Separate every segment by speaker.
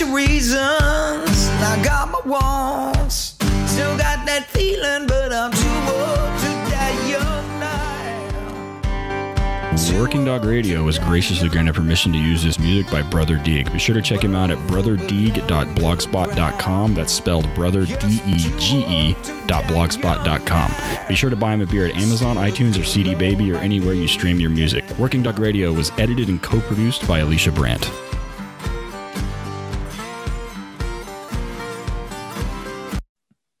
Speaker 1: your reasons, I got my wants. Still got that feeling, but I'm too old to die young now.
Speaker 2: Working Dog Radio was graciously granted permission to use this music by Brother Dege. Be sure to check him out at brotherdege.blogspot.com. That's spelled brother D E G E blogspot.com. Be sure to buy him a beer at Amazon, iTunes, or CD Baby, or anywhere you stream your music. Working Dog Radio was edited and co-produced by Alicia Brandt.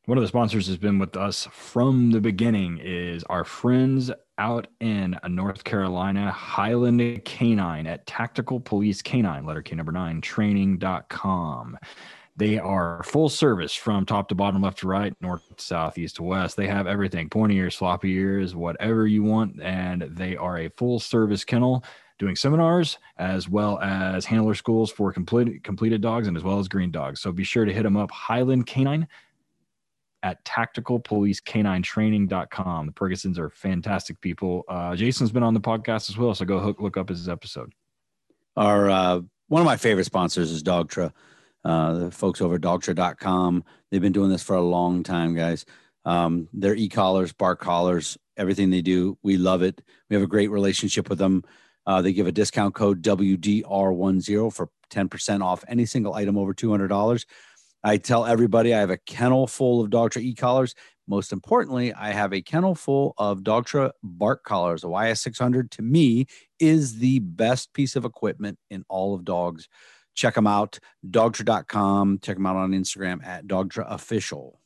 Speaker 2: One of the sponsors has been with us from the beginning is our friends out in North Carolina, Highland Canine at Tactical Police Canine, letter K number nine, training.com. They are full service from top to bottom, left to right, north, south, east to west. They have everything pointy ears, floppy ears, whatever you want. And they are a full service kennel doing seminars as well as handler schools for complete, completed dogs and as well as green dogs. So be sure to hit them up, Highland Canine at tacticalpolicecaninetraining.com. The Fergusons are fantastic people. Uh, Jason's been on the podcast as well, so go hook, look up his episode.
Speaker 3: Our uh, one of my favorite sponsors is Dogtra. Uh, the folks over at dogtra.com. They've been doing this for a long time, guys. Um, their e-collars, bark collars, everything they do, we love it. We have a great relationship with them. Uh, they give a discount code WDR10 for 10% off any single item over $200. I tell everybody I have a kennel full of Dogtra e-collars. Most importantly, I have a kennel full of Dogtra bark collars. The YS600 to me is the best piece of equipment in all of dogs. Check them out, dogtra.com. Check them out on Instagram at Dogtra Official.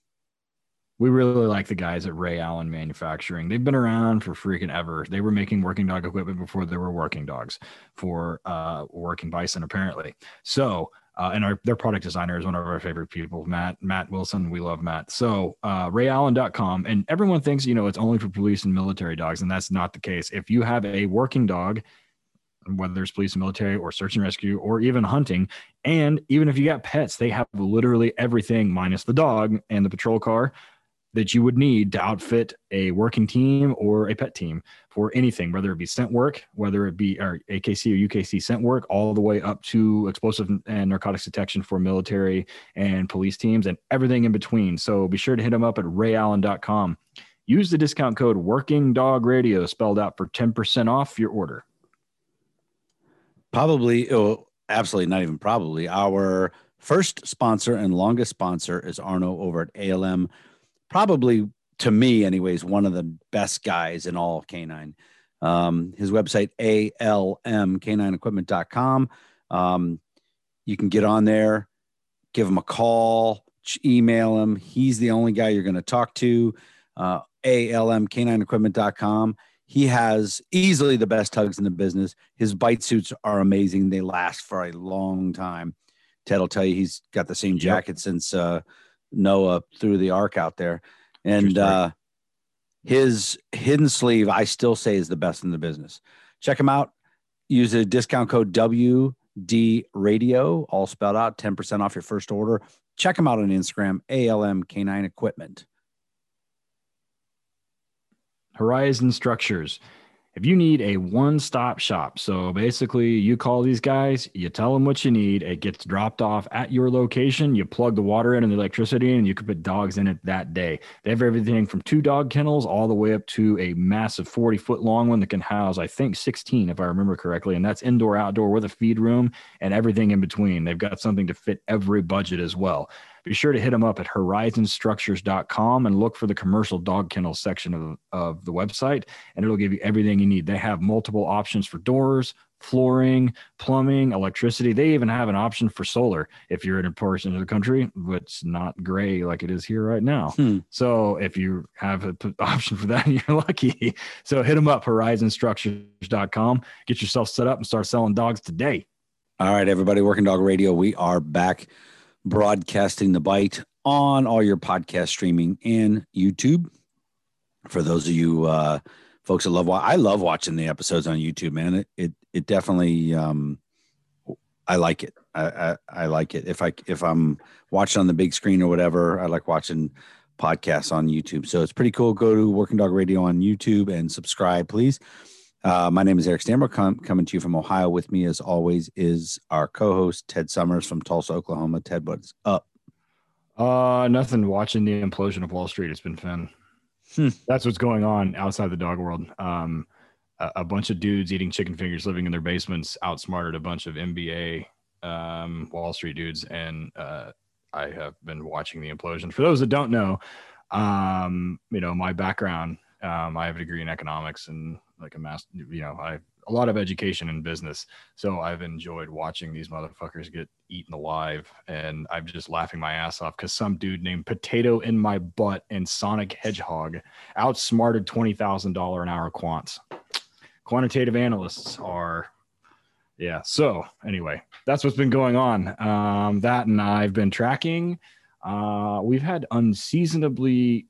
Speaker 2: We really like the guys at Ray Allen Manufacturing. They've been around for freaking ever. They were making working dog equipment before there were working dogs for uh, working bison, apparently. So uh, and our their product designer is one of our favorite people, Matt Matt Wilson. We love Matt. So uh, RayAllen.com, and everyone thinks you know it's only for police and military dogs, and that's not the case. If you have a working dog, whether it's police and military or search and rescue or even hunting, and even if you got pets, they have literally everything minus the dog and the patrol car that you would need to outfit a working team or a pet team for anything, whether it be scent work, whether it be or AKC or UKC scent work, all the way up to explosive and narcotics detection for military and police teams and everything in between. So be sure to hit them up at rayallen.com. Use the discount code Working Dog Radio spelled out for 10% off your order.
Speaker 3: Probably, oh, absolutely not even probably. Our first sponsor and longest sponsor is Arno over at ALM probably to me, anyways, one of the best guys in all of canine. Um, his website, almcanineequipment.com. Um, you can get on there, give him a call, email him. He's the only guy you're going to talk to. Uh, almcanineequipment.com. He has easily the best tugs in the business. His bite suits are amazing. They last for a long time. Ted will tell you he's got the same jacket yep. since uh, Noah threw the ark out there. And uh, his hidden sleeve, I still say, is the best in the business. Check him out. Use a discount code WD Radio, all spelled out, 10% off your first order. Check him out on Instagram, ALM Canine Equipment.
Speaker 2: Horizon Structures if you need a one-stop shop. So basically you call these guys you tell them what you need it gets dropped off at your location you plug the water in and the electricity and you can put dogs in it that day. They have everything from two dog kennels all the way up to a massive 40 foot long one that can house i think 16 if i remember correctly and that's indoor outdoor with a feed room and everything in between. They've got something to fit every budget as well be sure to hit them up at horizonstructures.com and look for the commercial dog kennel section of, of the website, and it'll give you everything you need. They have multiple options for doors, flooring, plumbing, electricity. They even have an option for solar if you're in a portion of the country that's not gray like it is here right now. Hmm. So if you have an option for that, you're lucky. So hit them up, horizonstructures.com. Get yourself set up and start selling dogs today.
Speaker 3: All right, everybody, Working Dog Radio, we are back broadcasting the bite on all your podcast streaming and YouTube. For those of you uh, folks that love, I love watching the episodes on YouTube, man. It it, it definitely, um, I like it. I, I, I like it. If I if I'm watching on the big screen or whatever, I like watching podcasts on YouTube. So it's pretty cool. Go to Working Dog Radio on YouTube and subscribe, please. Uh, my name is Eric Stamber, com- coming to you from Ohio. With me, as always, is our co-host Ted Summers from Tulsa, Oklahoma. Ted, what's up?
Speaker 2: Uh, nothing. Watching the implosion of Wall Street. It's been fun.
Speaker 3: Hmm.
Speaker 2: That's what's going on outside the dog world. Um, a, a bunch of dudes eating chicken fingers, living in their basements, outsmarted a bunch of MBA um, Wall Street dudes, and uh, I have been watching the implosion. For those that don't know, um, you know my background. Um, I have a degree in economics and like a master. You know, I a lot of education in business. So I've enjoyed watching these motherfuckers get eaten alive. And I'm just laughing my ass off because some dude named Potato in My Butt and Sonic Hedgehog outsmarted $20,000 an hour quants. Quantitative analysts are, yeah. So anyway, that's what's been going on. Um, that and I've been tracking. Uh, we've had unseasonably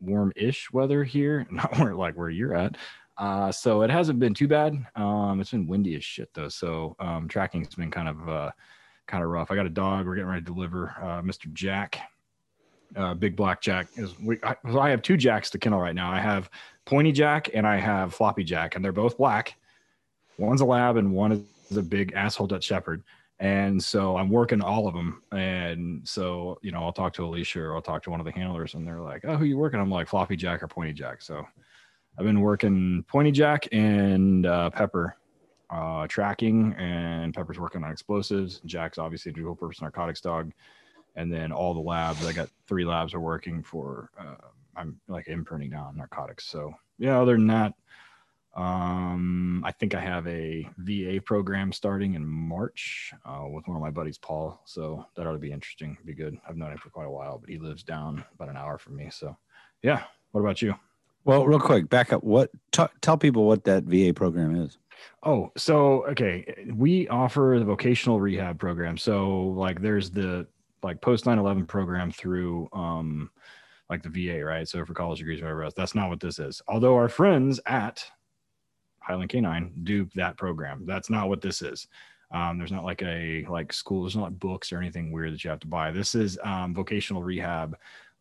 Speaker 2: warm-ish weather here, not where like where you're at. Uh, so it hasn't been too bad. Um, it's been windy as shit though. So um, tracking's been kind of uh, kind of rough. I got a dog. We're getting ready to deliver uh, Mr. Jack. Uh, big black Jack is. We, I, so I have two Jacks to kennel right now. I have Pointy Jack and I have Floppy Jack, and they're both black. One's a lab and one is a big asshole Dutch Shepherd. And so I'm working all of them. And so, you know, I'll talk to Alicia or I'll talk to one of the handlers and they're like, oh, who you working? I'm like Floppy Jack or Pointy Jack. So I've been working Pointy Jack and uh, Pepper uh, tracking, and Pepper's working on explosives. Jack's obviously a dual purpose narcotics dog. And then all the labs, I got three labs are working for, uh, I'm like imprinting now on narcotics. So, yeah, other than that, um, I think I have a VA program starting in March uh, with one of my buddies, Paul. So that ought to be interesting. Be good. I've known him for quite a while, but he lives down about an hour from me. So, yeah. What about you?
Speaker 3: Well, real quick, back up. What t- tell people what that VA program is?
Speaker 2: Oh, so okay, we offer the vocational rehab program. So like, there's the like post 9/11 program through um like the VA, right? So for college degrees, whatever else. That's not what this is. Although our friends at Highland Canine do that program. That's not what this is. Um, there's not like a like school. There's not like books or anything weird that you have to buy. This is um, vocational rehab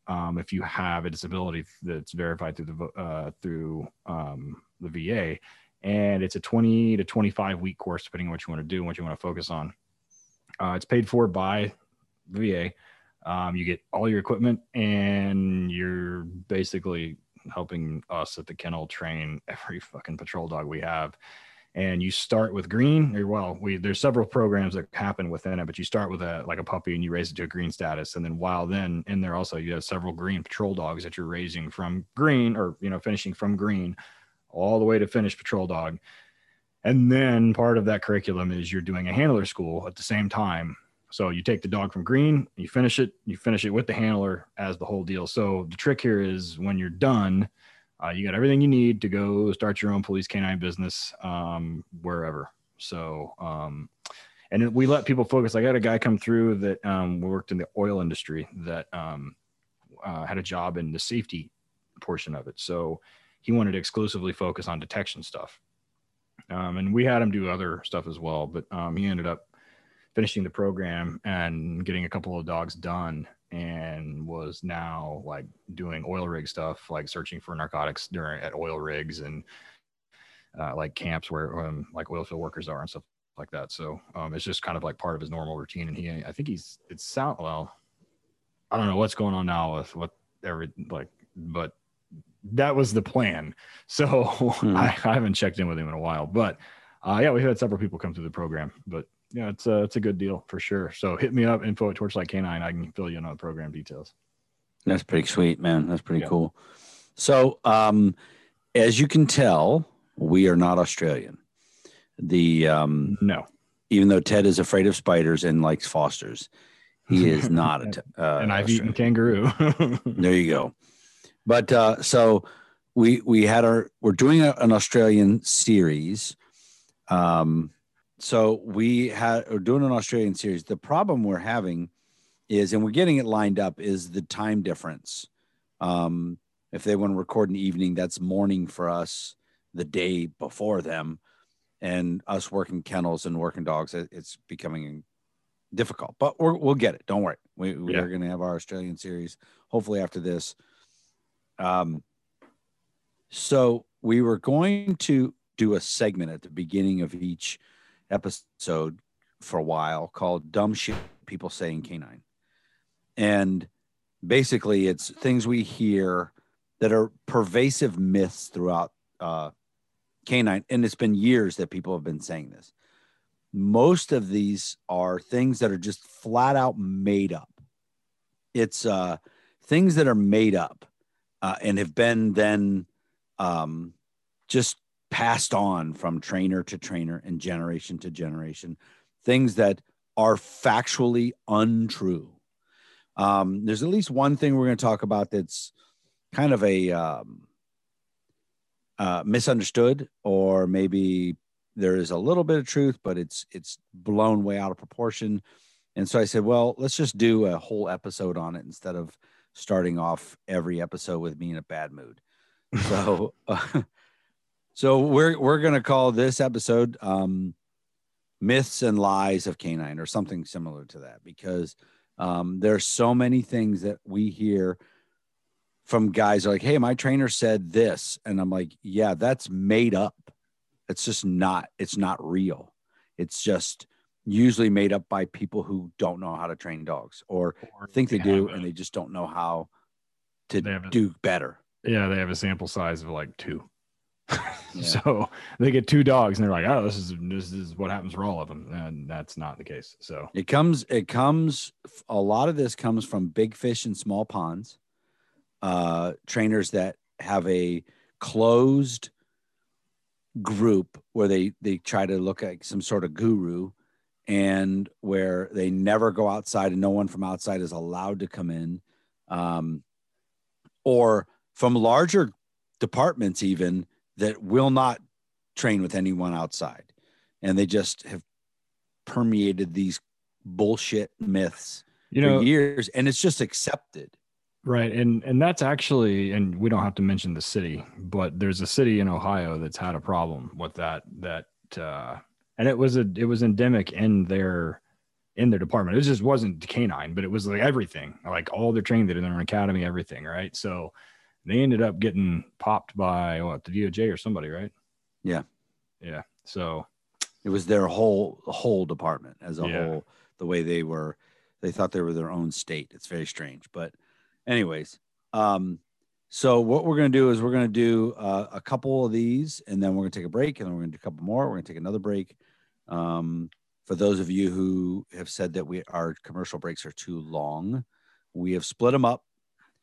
Speaker 2: um, if you have a disability that's verified through the uh, through um, the VA, and it's a 20 to 25 week course depending on what you want to do and what you want to focus on. Uh, it's paid for by the VA. Um, you get all your equipment, and you're basically helping us at the kennel train every fucking patrol dog we have and you start with green or well we there's several programs that happen within it but you start with a like a puppy and you raise it to a green status. And then while then in there also you have several green patrol dogs that you're raising from green or you know finishing from green all the way to finish patrol dog. And then part of that curriculum is you're doing a handler school at the same time. So you take the dog from green you finish it you finish it with the handler as the whole deal. So the trick here is when you're done uh, you got everything you need to go start your own police canine business um, wherever. So, um, and we let people focus. I got a guy come through that um, worked in the oil industry that um, uh, had a job in the safety portion of it. So he wanted to exclusively focus on detection stuff. Um, and we had him do other stuff as well, but um, he ended up finishing the program and getting a couple of dogs done and was now like doing oil rig stuff, like searching for narcotics during at oil rigs and uh, like camps where um, like oil field workers are and stuff like that. So um, it's just kind of like part of his normal routine. And he, I think he's, it's sound well, I don't know what's going on now with what every like, but that was the plan. So hmm. I, I, haven't checked in with him in a while, but uh, yeah, we've had several people come through the program, but yeah, it's a it's a good deal for sure. So hit me up, info at Torchlight Canine. I can fill you in on the program details.
Speaker 3: That's pretty sweet, man. That's pretty yeah. cool. So, um, as you can tell, we are not Australian. The um,
Speaker 2: no,
Speaker 3: even though Ted is afraid of spiders and likes Fosters, he is not a. T- uh,
Speaker 2: and I've Australian. eaten kangaroo.
Speaker 3: there you go. But uh, so we we had our we're doing a, an Australian series. Um, so we had are doing an Australian series. The problem we're having is, and we're getting it lined up, is the time difference. Um, if they want to record in the evening, that's morning for us, the day before them, and us working kennels and working dogs. It's becoming difficult, but we will get it. Don't worry. We, we yeah. are going to have our Australian series hopefully after this. Um, so we were going to do a segment at the beginning of each episode for a while called "Dumb Shit People Say in Canine," and basically it's things we hear that are pervasive myths throughout uh, canine, and it's been years that people have been saying this. Most of these are things that are just flat out made up. It's uh, things that are made up uh, and have been then um, just passed on from trainer to trainer and generation to generation. Things that are factually untrue. Um, there's at least one thing we're going to talk about that's kind of a um, uh, misunderstood, or maybe there is a little bit of truth, but it's it's blown way out of proportion. And so I said, well, let's just do a whole episode on it instead of starting off every episode with me in a bad mood. So, uh, so we're we're gonna call this episode um, "Myths and Lies of Canine" or something similar to that because um, there's so many things that we hear from guys like, "Hey, my trainer said this," and I'm like, "Yeah, that's made up. It's just not. It's not real. It's just." usually made up by people who don't know how to train dogs or, or think they, they do and they just don't know how to do better.
Speaker 2: Yeah, they have a sample size of like two. Yeah. so they get two dogs and they're like, "Oh, this is this is what happens for all of them," and that's not the case. So
Speaker 3: it comes it comes a lot of this comes from big fish and small ponds, uh, trainers that have a closed group where they they try to look at some sort of guru and where they never go outside and no one from outside is allowed to come in um, or from larger departments even that will not train with anyone outside and they just have permeated these bullshit myths you know for years and it's just accepted
Speaker 2: right and and that's actually and we don't have to mention the city but there's a city in ohio that's had a problem with that that uh and it was a it was endemic in their in their department. It just wasn't canine, but it was like everything, like all their training they did in their academy, everything, right? So they ended up getting popped by what the DOJ or somebody, right?
Speaker 3: Yeah,
Speaker 2: yeah. So
Speaker 3: it was their whole whole department as a yeah. whole. The way they were, they thought they were their own state. It's very strange, but anyways, um, so what we're going to do is we're going to do uh, a couple of these, and then we're going to take a break, and then we're going to do a couple more. We're going to take another break. Um, for those of you who have said that we our commercial breaks are too long, we have split them up.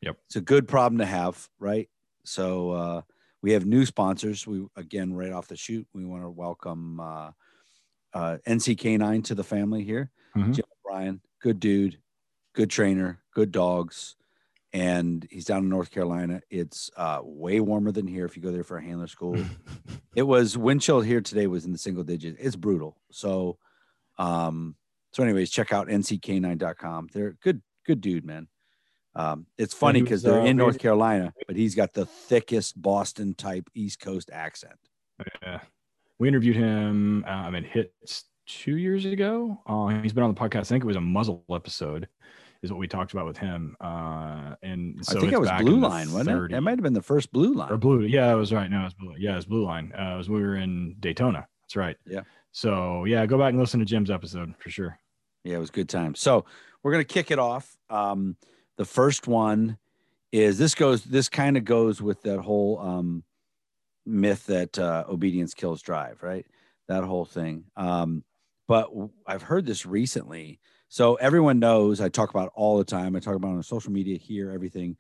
Speaker 2: Yep,
Speaker 3: it's a good problem to have, right? So uh, we have new sponsors. We again, right off the shoot, we want to welcome uh, uh, NC 9 to the family here. Mm-hmm. Jim O'Brien, good dude, good trainer, good dogs and he's down in North Carolina. It's uh, way warmer than here if you go there for a handler school. it was wind chill here today was in the single digits. It's brutal. So, um, so anyways, check out nck9.com. They're good, good dude, man. Um, it's funny because they're uh, in North Carolina, but he's got the thickest Boston type East Coast accent.
Speaker 2: Yeah, we interviewed him. Uh, I mean, hits two years ago. Uh, he's been on the podcast. I think it was a muzzle episode is what we talked about with him. Uh, and so
Speaker 3: I think it was Blue Line, wasn't it? It might have been the first Blue Line
Speaker 2: or Blue. Yeah, it was right. No, it was Blue. Yeah, it was Blue Line. Uh, it was we were in Daytona. That's right.
Speaker 3: Yeah.
Speaker 2: So yeah, go back and listen to Jim's episode for sure.
Speaker 3: Yeah, it was good time. So we're gonna kick it off. Um, the first one is this goes. This kind of goes with that whole um, myth that uh, obedience kills drive, right? That whole thing. Um, but I've heard this recently so everyone knows I talk about all the time. I talk about on social media here, everything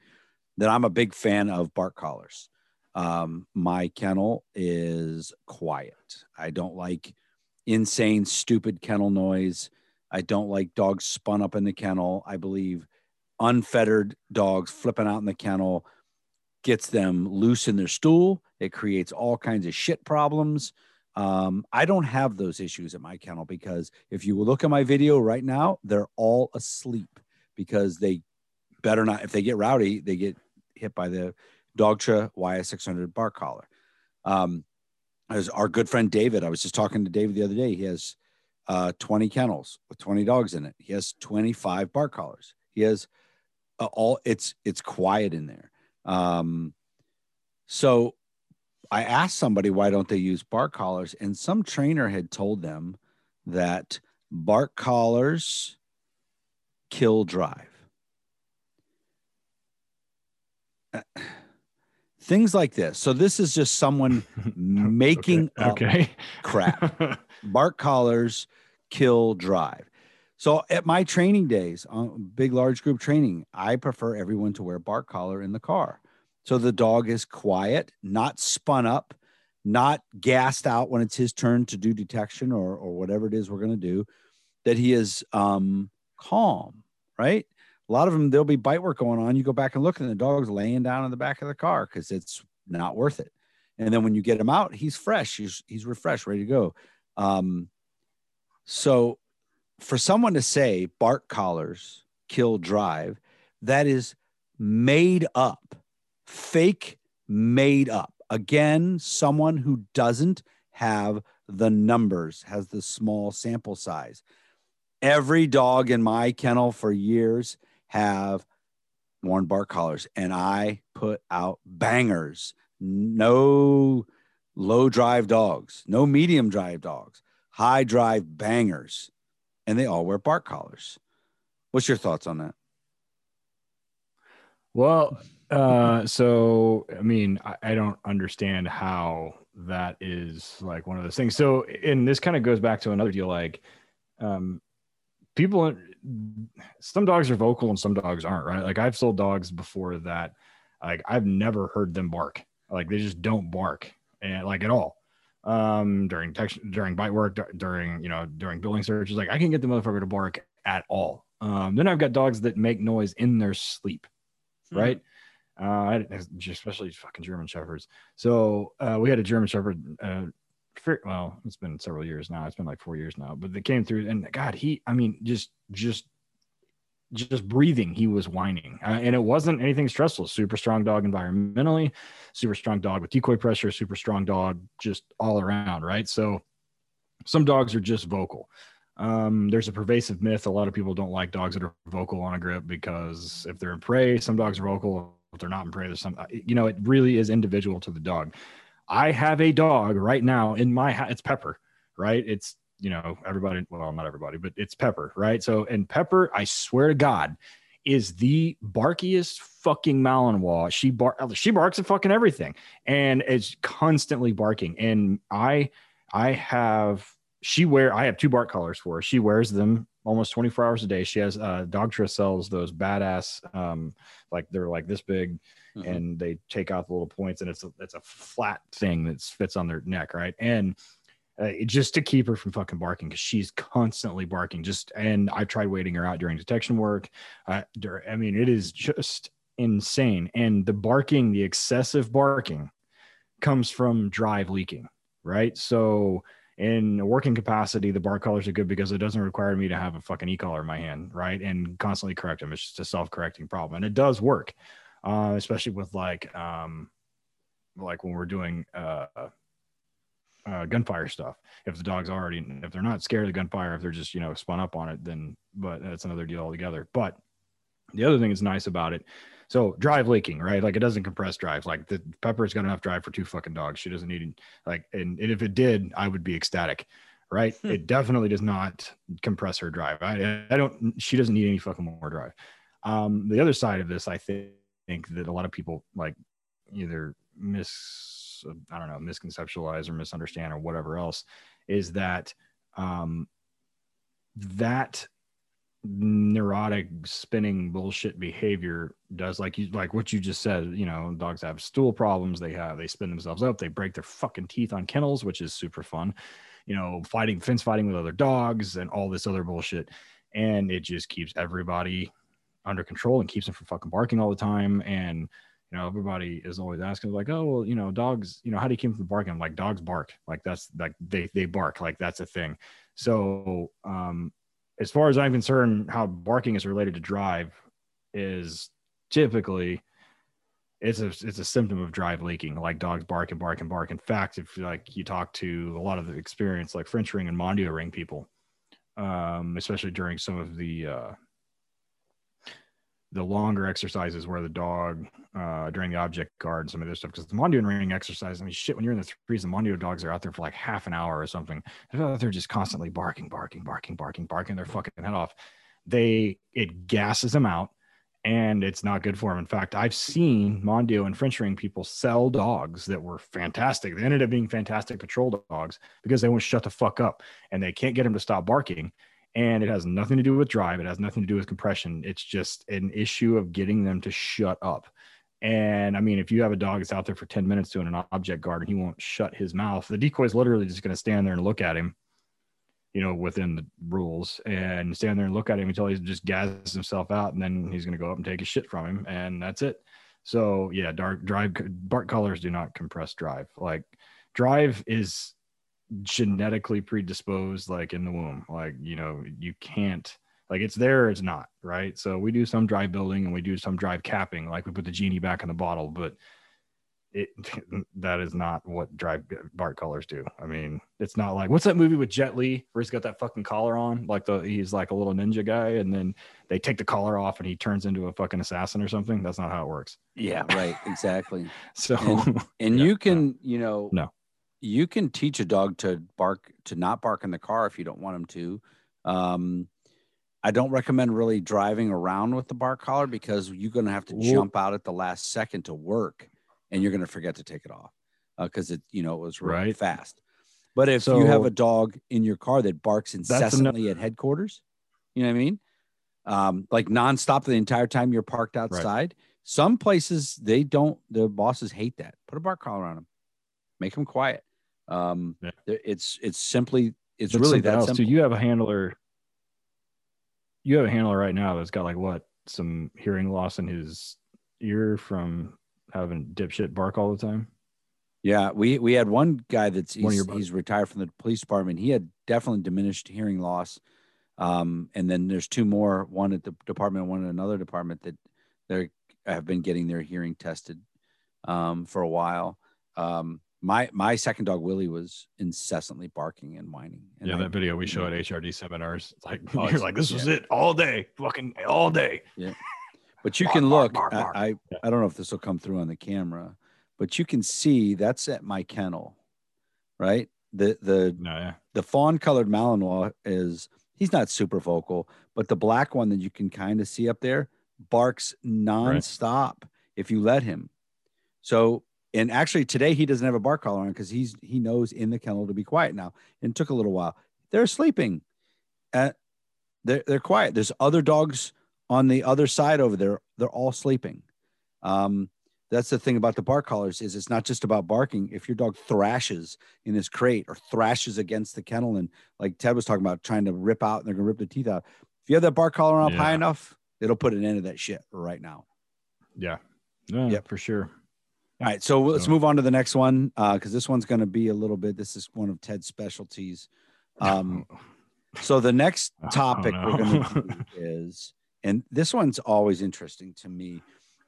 Speaker 3: that I'm a big fan of bark collars. Um, my kennel is quiet. I don't like insane, stupid kennel noise. I don't like dogs spun up in the kennel. I believe unfettered dogs flipping out in the kennel gets them loose in their stool. It creates all kinds of shit problems. Um, I don't have those issues at my kennel because if you look at my video right now, they're all asleep because they better not. If they get rowdy, they get hit by the Dogtra YS600 bark collar. Um, as our good friend David, I was just talking to David the other day. He has uh, 20 kennels with 20 dogs in it. He has 25 bark collars. He has uh, all. It's it's quiet in there. Um, so I asked somebody why don't they use bark collars, and some trainer had told them that bark collars kill drive. Uh, things like this. So this is just someone making
Speaker 2: okay. okay.
Speaker 3: crap. bark collars kill drive. So at my training days, uh, big large group training, I prefer everyone to wear bark collar in the car. So the dog is quiet, not spun up, not gassed out when it's his turn to do detection or or whatever it is we're going to do. That he is um, calm, right? A lot of them there'll be bite work going on. You go back and look, and the dog's laying down in the back of the car because it's not worth it. And then when you get him out, he's fresh, he's he's refreshed, ready to go. Um, so for someone to say bark collars kill drive, that is made up, fake made up. Again, someone who doesn't have the numbers, has the small sample size. Every dog in my kennel for years have worn bark collars, and I put out bangers. No low drive dogs, no medium drive dogs, high drive bangers and they all wear bark collars. What's your thoughts on that?
Speaker 2: Well, uh, so I mean, I, I, don't understand how that is like one of those things. So, and this kind of goes back to another deal. Like, um, people, some dogs are vocal and some dogs aren't. Right? Like, I've sold dogs before that. Like, I've never heard them bark. Like, they just don't bark, and like at all um, during text, during bite work, d- during you know during building searches. Like I can get the motherfucker to bark at all. Um, then I've got dogs that make noise in their sleep, mm-hmm. right? Uh, especially fucking German shepherds. So uh, we had a German shepherd. Uh, for, well, it's been several years now. It's been like four years now, but they came through, and God, he, I mean, just just just breathing, he was whining. Uh, and it wasn't anything stressful. Super strong dog environmentally, super strong dog with decoy pressure, super strong dog just all around, right? So some dogs are just vocal. Um, there's a pervasive myth. A lot of people don't like dogs that are vocal on a grip because if they're in prey, some dogs are vocal. If they're not in prey, there's some, uh, you know, it really is individual to the dog. I have a dog right now in my house. It's Pepper, right? It's you know, everybody, well, not everybody, but it's Pepper, right? So, and Pepper, I swear to God, is the barkiest fucking Malinois. She bar she barks at fucking everything and is constantly barking. And I I have she wear I have two bark collars for her. She wears them almost 24 hours a day. She has uh Dogtra sells those badass um like they're like this big mm-hmm. and they take out the little points and it's a it's a flat thing that fits on their neck, right? And uh, just to keep her from fucking barking because she's constantly barking. Just and I've tried waiting her out during detection work. Uh, I mean, it is just insane. And the barking, the excessive barking, comes from drive leaking, right? So in a working capacity, the bark collars are good because it doesn't require me to have a fucking e-collar in my hand, right? And constantly correct them. It's just a self-correcting problem, and it does work, uh, especially with like um, like when we're doing uh uh, gunfire stuff. If the dog's already, if they're not scared of the gunfire, if they're just, you know, spun up on it, then, but that's another deal altogether. But the other thing that's nice about it, so drive leaking, right? Like it doesn't compress drive. Like the pepper's got enough drive for two fucking dogs. She doesn't need like, and, and if it did, I would be ecstatic, right? Hmm. It definitely does not compress her drive. I, I don't, she doesn't need any fucking more drive. Um, the other side of this, I think, think that a lot of people like either miss I don't know misconceptualize or misunderstand or whatever else is that um, that neurotic spinning bullshit behavior does like you like what you just said you know dogs have stool problems they have they spin themselves up they break their fucking teeth on kennels which is super fun. You know fighting fence fighting with other dogs and all this other bullshit. And it just keeps everybody under control and keeps them from fucking barking all the time. And you know, everybody is always asking like, oh, well, you know, dogs, you know, how do you keep them from barking? like dogs bark, like that's like they they bark, like that's a thing. So, um, as far as I'm concerned, how barking is related to drive is typically it's a it's a symptom of drive leaking. Like dogs bark and bark and bark. In fact, if like you talk to a lot of the experience, like French ring and Mondio ring people, um, especially during some of the uh, the longer exercises where the dog uh, during the object guard and some of this stuff because the Mondio and ring exercise. I mean, shit, when you're in the threes, the Mondio dogs are out there for like half an hour or something. They're just constantly barking, barking, barking, barking, barking their fucking head off. They it gasses them out, and it's not good for them. In fact, I've seen Mondio and French ring people sell dogs that were fantastic. They ended up being fantastic patrol dogs because they won't shut the fuck up, and they can't get them to stop barking and it has nothing to do with drive it has nothing to do with compression it's just an issue of getting them to shut up and I mean, if you have a dog that's out there for 10 minutes doing an object guard and he won't shut his mouth, the decoy is literally just going to stand there and look at him, you know, within the rules and stand there and look at him until he just gases himself out. And then he's going to go up and take a shit from him. And that's it. So, yeah, dark drive, bark collars do not compress drive. Like, drive is genetically predisposed, like in the womb. Like, you know, you can't like it's there it's not right? So we do some drive building and we do some drive capping like we put the genie back in the bottle but it that is not what drive bark collars do. I mean it's not like what's that movie with jet li where he's got that fucking collar on? Like the he's like a little ninja guy and then they take the collar off and he turns into a fucking assassin or something? That's not how it works.
Speaker 3: Yeah right. Exactly.
Speaker 2: So
Speaker 3: and, and yeah, you can no. you know
Speaker 2: no
Speaker 3: you can teach a dog to bark to not bark in the car if you don't want him to um I don't recommend really driving around with the bark collar because you're going to have to jump out at the last second to work, and you're going to forget to take it off because uh, it you know it was really right. fast. But if so, you have a dog in your car that barks incessantly at headquarters, you know what I mean? Um, like nonstop the entire time you're parked outside. Right. Some places they don't. The bosses hate that. Put a bark collar on them, make them quiet. Um, yeah. It's it's simply it's That's really that else. simple.
Speaker 2: So you have a handler you have a handler right now that's got like what some hearing loss in his ear from having dipshit bark all the time.
Speaker 3: Yeah, we we had one guy that's he's, he's, retired from the police department. He had definitely diminished hearing loss. Um, and then there's two more, one at the department, one at another department that they have been getting their hearing tested um, for a while. Um, my my second dog Willie was incessantly barking and whining. And
Speaker 2: yeah, I, that video we show at HRD seminars, like oh, you're like this was it all day, fucking all day.
Speaker 3: Yeah, but you bark, can look. Bark, bark, I, I, I don't know if this will come through on the camera, but you can see that's at my kennel, right? The the
Speaker 2: no, yeah.
Speaker 3: the fawn colored Malinois is he's not super vocal, but the black one that you can kind of see up there barks nonstop right. if you let him. So and actually today he doesn't have a bark collar on because he's he knows in the kennel to be quiet now. And took a little while. They're sleeping. Uh, they're they're quiet. There's other dogs on the other side over there. They're all sleeping. Um, that's the thing about the bark collars is it's not just about barking. If your dog thrashes in his crate or thrashes against the kennel and like Ted was talking about trying to rip out and they're gonna rip the teeth out. If you have that bark collar on yeah. high enough, it'll put an end to that shit right now.
Speaker 2: Yeah. Yeah, yep. for sure.
Speaker 3: All right, so let's move on to the next one because uh, this one's going to be a little bit. This is one of Ted's specialties. Um, so the next topic we're going to do is, and this one's always interesting to me,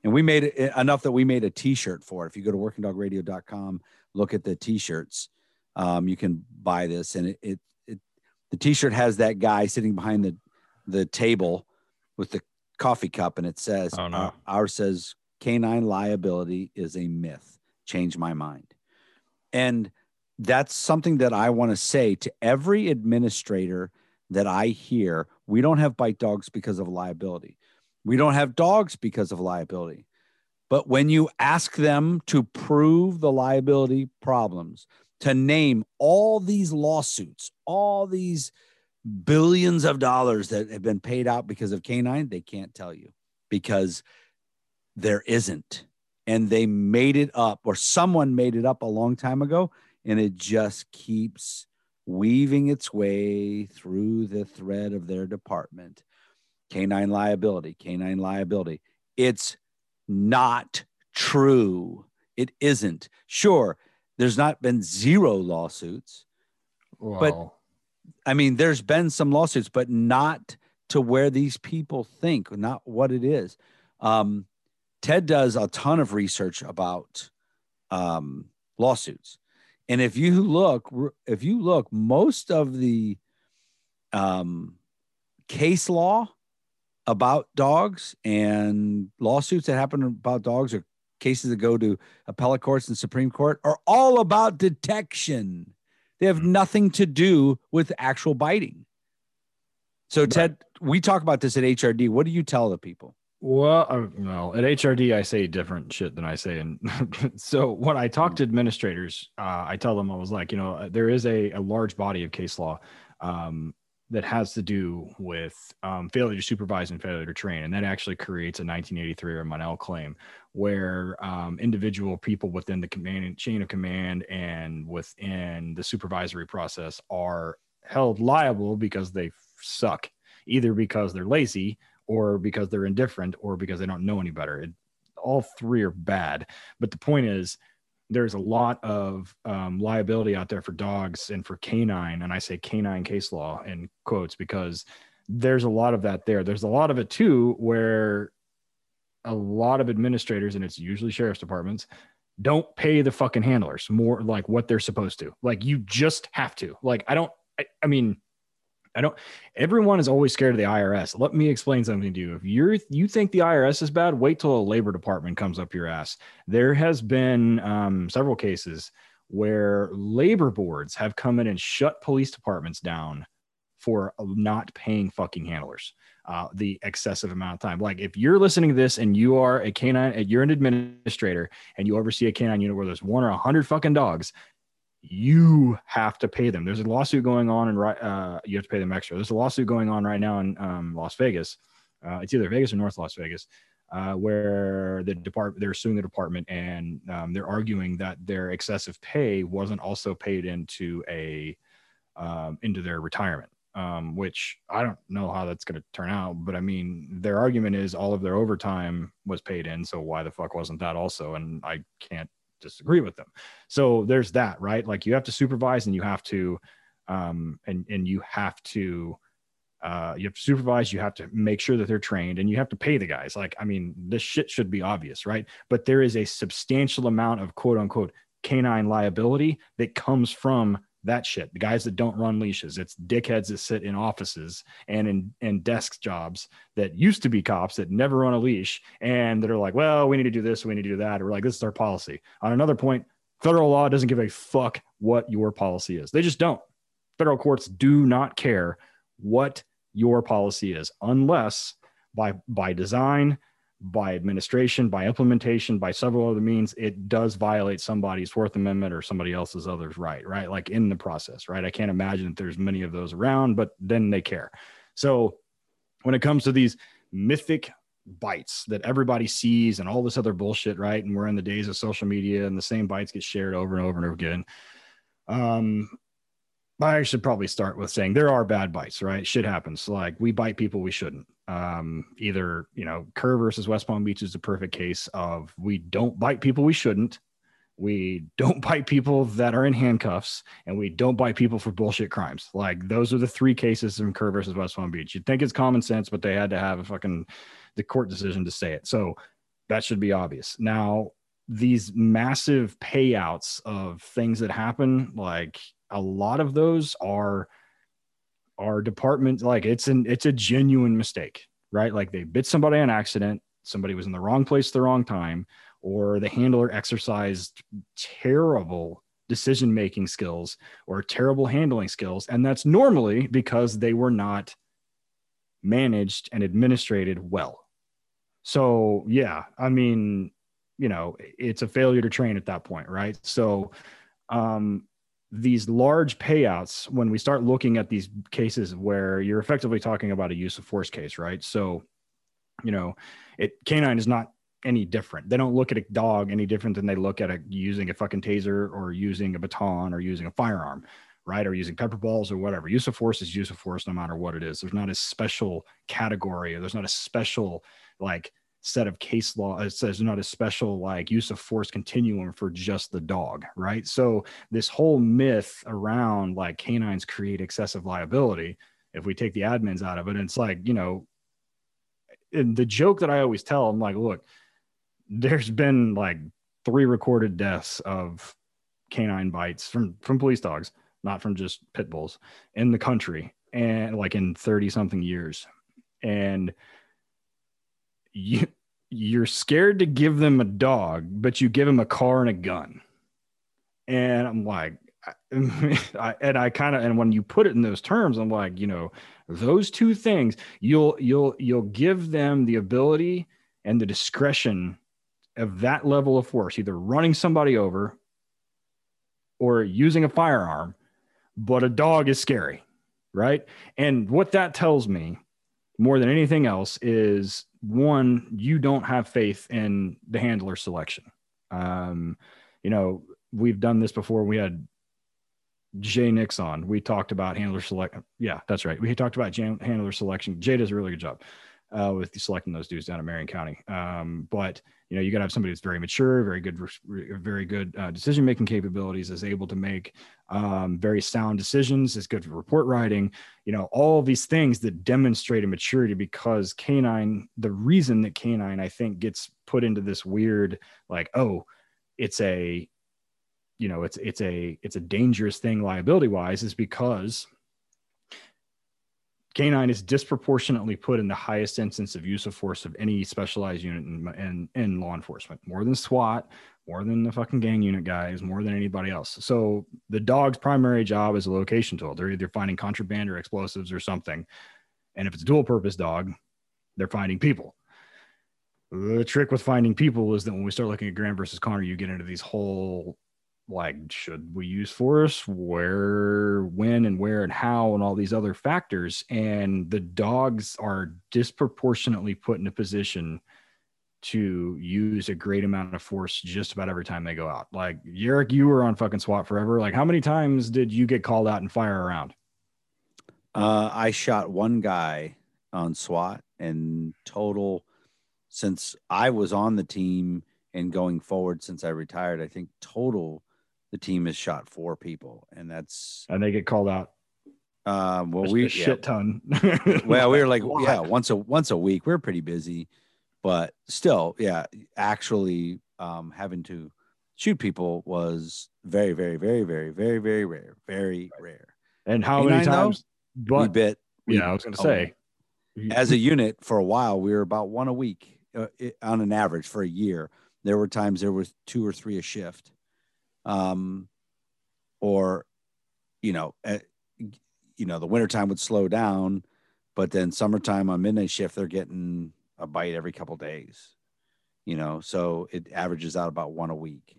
Speaker 3: and we made it eh, enough that we made a T-shirt for it. If you go to WorkingDogRadio.com, look at the T-shirts. Um, you can buy this, and it, it, it the T-shirt has that guy sitting behind the the table with the coffee cup, and it says,
Speaker 2: oh, no. uh,
Speaker 3: "Ours says canine liability is a myth. Change my mind. And that's something that I want to say to every administrator that I hear. We don't have bite dogs because of liability. We don't have dogs because of liability. But when you ask them to prove the liability problems, to name all these lawsuits, all these billions of dollars that have been paid out because of canine, they can't tell you because there isn't. And they made it up, or someone made it up a long time ago, and it just keeps weaving its way through the thread of their department. Canine liability, canine liability. It's not true. It isn't. Sure, there's not been zero lawsuits, wow. but I mean, there's been some lawsuits, but not to where these people think, not what it is. Um, Ted does a ton of research about um, lawsuits, and if you look, if you look, most of the um, case law about dogs and lawsuits that happen about dogs or cases that go to appellate courts and Supreme Court are all about detection. They have nothing to do with actual biting. So, Ted, we talk about this at HRD. What do you tell the people?
Speaker 2: Well, uh, well, at HRD, I say different shit than I say. And so when I talk to administrators, uh, I tell them I was like, you know, there is a, a large body of case law um, that has to do with um, failure to supervise and failure to train. And that actually creates a 1983 or Monell claim where um, individual people within the command chain of command and within the supervisory process are held liable because they suck, either because they're lazy or because they're indifferent or because they don't know any better. It, all three are bad. But the point is, there's a lot of um, liability out there for dogs and for canine, and I say canine case law in quotes because there's a lot of that there. There's a lot of it too, where a lot of administrators, and it's usually sheriff's departments, don't pay the fucking handlers more like what they're supposed to. Like you just have to. Like I don't. I, I mean, I don't. Everyone is always scared of the IRS. Let me explain something to you. If you're you think the IRS is bad, wait till a labor department comes up your ass. There has been um, several cases where labor boards have come in and shut police departments down for not paying fucking handlers uh, the excessive amount of time. Like if you're listening to this and you are a canine, you're an administrator and you oversee a canine unit where there's one or a hundred fucking dogs, you have to pay them. There's a lawsuit going on, and uh, you have to pay them extra. There's a lawsuit going on right now in um, Las Vegas. Uh, it's either Vegas or North Las Vegas, uh, where the department they're suing the department, and um, they're arguing that their excessive pay wasn't also paid into a um, into their retirement. Um, which I don't know how that's going to turn out, but I mean, their argument is all of their overtime was paid in, so why the fuck wasn't that also? And I can't disagree with them. So there's that, right? Like you have to supervise and you have to, um, and, and you have to, uh, you have to supervise, you have to make sure that they're trained and you have to pay the guys. Like, I mean, this shit should be obvious, right? But there is a substantial amount of quote unquote canine liability that comes from that shit. The guys that don't run leashes. It's dickheads that sit in offices and in, in desk jobs that used to be cops that never run a leash and that are like, well, we need to do this, we need to do that. Or like, this is our policy. On another point, federal law doesn't give a fuck what your policy is. They just don't. Federal courts do not care what your policy is unless by by design by administration, by implementation, by several other means, it does violate somebody's Fourth Amendment or somebody else's other's right, right? Like in the process, right? I can't imagine that there's many of those around, but then they care. So when it comes to these mythic bites that everybody sees and all this other bullshit, right? And we're in the days of social media and the same bites get shared over and over and over again. Um, I should probably start with saying there are bad bites, right? Shit happens. Like we bite people we shouldn't. Um, either, you know, Kerr versus West Palm Beach is a perfect case of we don't bite people we shouldn't. We don't bite people that are in handcuffs and we don't bite people for bullshit crimes. Like those are the three cases in Kerr versus West Palm Beach. You'd think it's common sense, but they had to have a fucking the court decision to say it. So that should be obvious. Now, these massive payouts of things that happen, like a lot of those are are departments like it's an it's a genuine mistake, right? Like they bit somebody on accident, somebody was in the wrong place the wrong time, or the handler exercised terrible decision making skills or terrible handling skills. And that's normally because they were not managed and administrated well. So, yeah, I mean, you know, it's a failure to train at that point, right? So, um, these large payouts when we start looking at these cases where you're effectively talking about a use of force case right? So you know it canine is not any different. They don't look at a dog any different than they look at a using a fucking taser or using a baton or using a firearm right? Or using pepper balls or whatever. Use of force is use of force no matter what it is. There's not a special category or there's not a special like set of case law it says not a special like use of force continuum for just the dog right? So this whole myth around like canines create excessive liability if we take the admins out of it it's like you know the joke that i always tell i'm like look there's been like three recorded deaths of canine bites from from police dogs not from just pit bulls in the country and like in 30 something years. And you you're scared to give them a dog, but you give them a car and a gun. And I'm like, I, and I kind of and when you put it in those terms, I'm like, you know, those two things, you'll you'll you'll give them the ability and the discretion of that level of force, either running somebody over or using a firearm, but a dog is scary, right? And what that tells me more than anything else is one, you don't have faith in the handler selection. Um, you know, we've done this before. We had Jay Nix on. We talked about handler select. Yeah, that's right. We talked about handler selection. Jay does a really good job uh, with selecting those dudes down in Marion County. Um, but you know, you got to have somebody that's very mature, very good, very good uh, decision making capabilities, is able to make um, very sound decisions, is good for report writing. You know, all these things that demonstrate a maturity. Because canine, the reason that canine, I think, gets put into this weird like, oh, it's a you know it's it's a it's a dangerous thing liability wise is because canine is disproportionately put in the highest instance of use of force of any specialized unit in, in, in law enforcement. More than swat more than the fucking gang unit guys more than anybody else. So the dog's primary job is a location tool. They're either finding contraband or explosives or something. And if it's a dual purpose dog they're finding people. The trick with finding people is that when we start looking at Graham versus Connor, you get into these whole like should we use force? Where when and where and how and all these other factors. And the dogs are disproportionately put in a position to use a great amount of force just about every time they go out. Like Eric you were on fucking SWAT forever. Like how many times did you get called out and fire around?
Speaker 3: Uh, I shot one guy on SWAT and total since I was on the team and going forward since I retired. I think total the team has shot four people, and that's
Speaker 2: and they get called out.
Speaker 3: Um, well, we
Speaker 2: shit yeah. ton.
Speaker 3: well, we were like, yeah, once a once a week. We are pretty busy, but still, yeah, actually, um, having to shoot people was very, very, very, very, very, very rare, very rare.
Speaker 2: And how many times?
Speaker 3: Though, but, we bit.
Speaker 2: We, yeah, I was going to say.
Speaker 3: As a unit, for a while, we were about one a week uh, on an average for a year. There were times there was two or three a shift um, or you know, uh, you know, the wintertime would slow down, but then summertime on midnight shift, they're getting a bite every couple days. You know, so it averages out about one a week.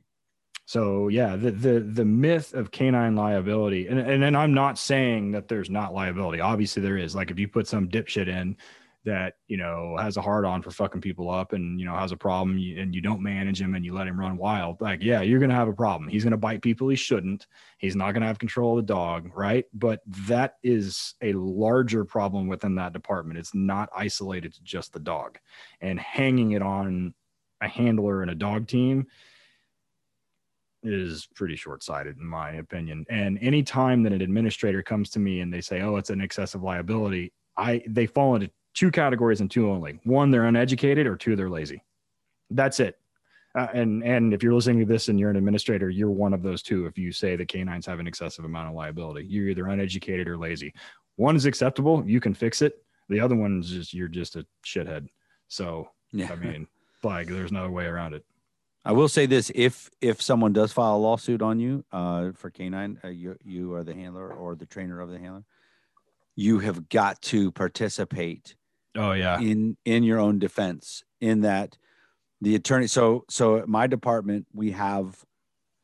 Speaker 2: So yeah, the the the myth of canine liability, and and then I'm not saying that there's not liability. Obviously there is. Like if you put some dipshit in that you know has a hard on for fucking people up and you know has a problem and you don't manage him and you let him run wild like yeah you're gonna have a problem. He's gonna bite people he shouldn't. He's not gonna have control of the dog right? But that is a larger problem within that department. It's not isolated to just the dog. And hanging it on a handler and a dog team is pretty short-sighted in my opinion. And any time that an administrator comes to me and they say oh it's an excessive liability i they fall into two categories and two only. One, they're uneducated, or two, they're lazy. That's it. Uh, and and if you're listening to this and you're an administrator, you're one of those two. If you say the canines have an excessive amount of liability, you're either uneducated or lazy. One is acceptable, you can fix it. The other one is just you're just a shithead. So yeah. I mean, like there's no way around it.
Speaker 3: I will say this: if if someone does file a lawsuit on you uh, for canine, uh, you you are the handler or the trainer of the handler, you have got to participate
Speaker 2: Oh yeah.
Speaker 3: In in your own defense, in that the attorney. So so at my department, we have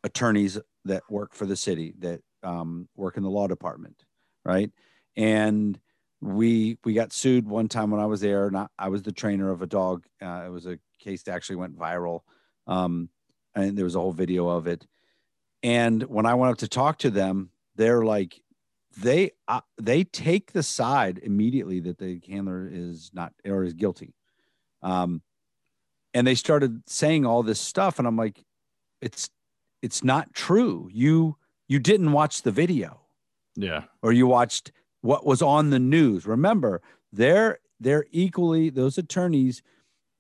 Speaker 3: attorneys that work for the city that um, work in the law department, right? And we we got sued one time when I was there. Not I was the trainer of a dog. Uh, it was a case that actually went viral, um, and there was a whole video of it. And when I went up to talk to them, they're like, they uh, they take the side immediately that the handler is not or is guilty. Um and they started saying all this stuff and i'm like it's it's not true. You you didn't watch the video.
Speaker 2: Yeah.
Speaker 3: Or you watched what was on the news. Remember they're they're equally those attorneys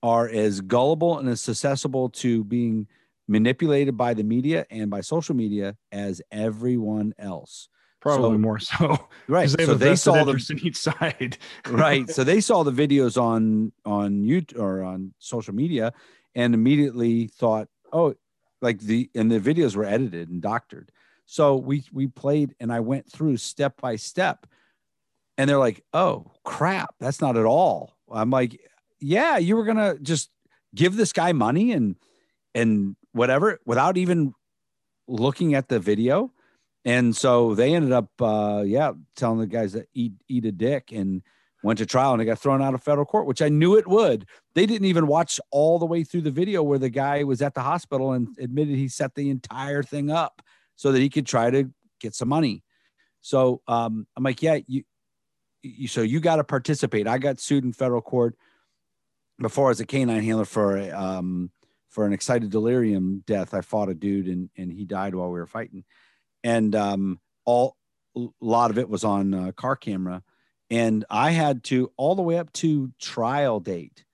Speaker 3: are as gullible and as susceptible to being manipulated by the media and by social media as everyone else
Speaker 2: Probably
Speaker 3: So-
Speaker 2: more so.
Speaker 3: right
Speaker 2: They
Speaker 3: so they saw the
Speaker 2: in each side.
Speaker 3: right so they saw the videos on on youtube or on social media and immediately thought oh like the and the videos were edited and doctored so we we played and i went through step by step and they're like oh crap that's not at all i'm like yeah you were gonna just give this guy money and and whatever without even looking at the video and so they ended up uh yeah telling the guys to eat eat a dick and went to trial and it got thrown out of federal court which i knew it would. They didn't even watch all the way through the video where the guy was at the hospital and admitted he set the entire thing up so that he could try to get some money. So um i'm like yeah you, you so you got to participate. I got sued in federal court before as a canine handler for um for an excited delirium death. I fought a dude and and he died while we were fighting and um all a lot of it was on uh, car camera. And i had to all the way up to trial date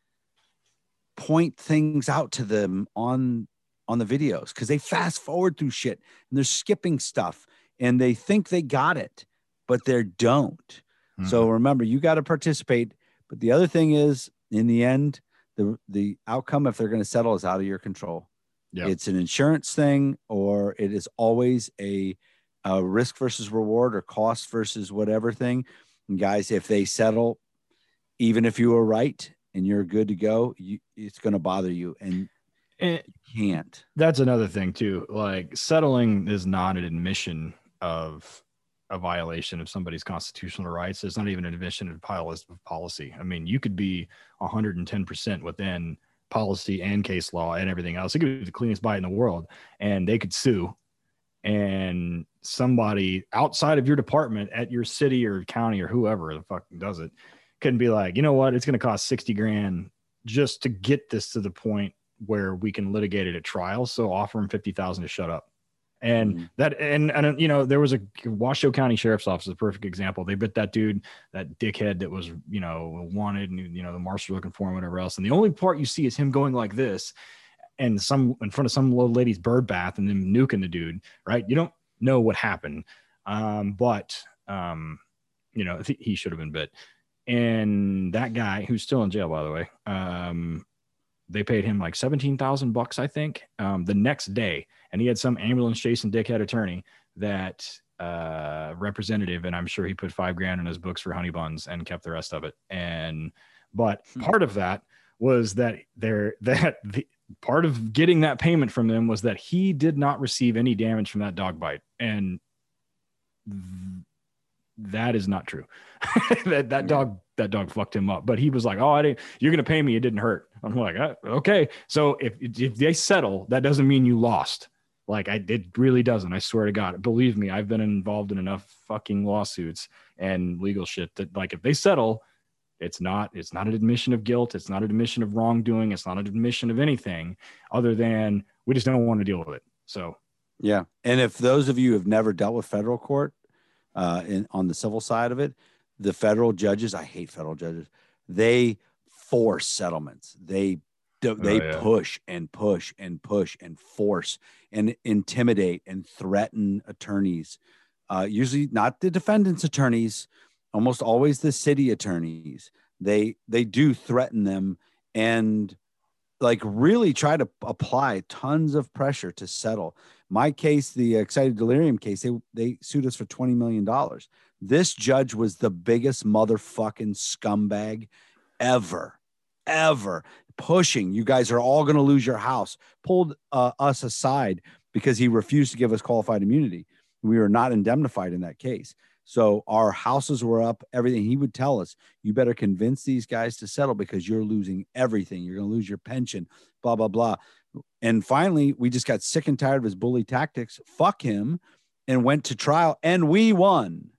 Speaker 3: point things out to them on on the videos because they fast forward through shit and they're skipping stuff and they think they got it but they don't.
Speaker 2: Hmm.
Speaker 3: so remember you got to participate but the other thing is in the end the the outcome if they're going to settle is out of your control
Speaker 2: Yeah.
Speaker 3: it's an insurance thing or it is always a, a risk versus reward or cost versus whatever thing and guys if they settle even if you were right and you're good to go you, it's going to bother you and
Speaker 2: And
Speaker 3: can't
Speaker 2: that's another thing too. Like settling is not an admission of a violation of somebody's constitutional rights. It's not even an admission of policy. I mean, you could be 110% within policy and case law and everything else. It could be the cleanest bite in the world, and they could sue. And somebody outside of your department at your city or county or whoever the fuck does it can be like, you know what? It's going to cost 60 grand just to get this to the point where we can litigate it at trial. So offer him 50,000 to shut up. And
Speaker 3: Mhm.
Speaker 2: that, and, and, you know, there was a Washoe County Sheriff's Office, is a perfect example. They bit that dude, that dickhead that was, you know, wanted and, you know, the marshal looking for him, whatever else. And the only part you see is him going like this and some in front of some little lady's bird bath and then nuking the dude, right? You don't know what happened. Um, but, um, you know, he should have been bit. And that guy, who's still in jail, by the way, um, they paid him like 17,000 bucks, I think, um, the next day. And he had some ambulance chasing dickhead attorney that uh, representative, and I'm sure he put five grand in his books for honey buns and kept the rest of it. And, but
Speaker 3: Hmm.
Speaker 2: part of that was that there, that the, part of getting that payment from them was that he did not receive any damage from that dog bite. And th- that is not true. that that dog that dog fucked him up. But he was like, "Oh, I didn't. You're gonna pay me. It didn't hurt." I'm like, "Uh, "Okay." So if if they settle, that doesn't mean you lost. Like I, it really doesn't. I swear to God. Believe me, I've been involved in enough fucking lawsuits and legal shit that like if they settle, it's not it's not an admission of guilt. It's not an admission of wrongdoing. It's not an admission of anything other than we just don't want to deal with it. So
Speaker 3: Yeah. And if those of you have never dealt with federal court uh, in, on the civil side of it, the federal judges, I hate federal judges, they force settlements. They do- they
Speaker 2: yeah.
Speaker 3: push and push and push and force and intimidate and threaten attorneys. Uh, usually not the defendant's attorneys, almost always the city attorneys. They they do threaten them and like really try to apply tons of pressure to settle my case, the excited delirium case, they they sued us for twenty million dollars. This judge was the biggest motherfucking scumbag ever, ever pushing. You guys are all going to lose your house. Pulled uh, us aside because he refused to give us qualified immunity. We were not indemnified in that case. So our houses were up, everything. He would tell us, you better convince these guys to settle because you're losing everything. You're going to lose your pension, blah, blah, blah. And finally, we just got sick and tired of his bully tactics. Fuck him and went to trial and we won.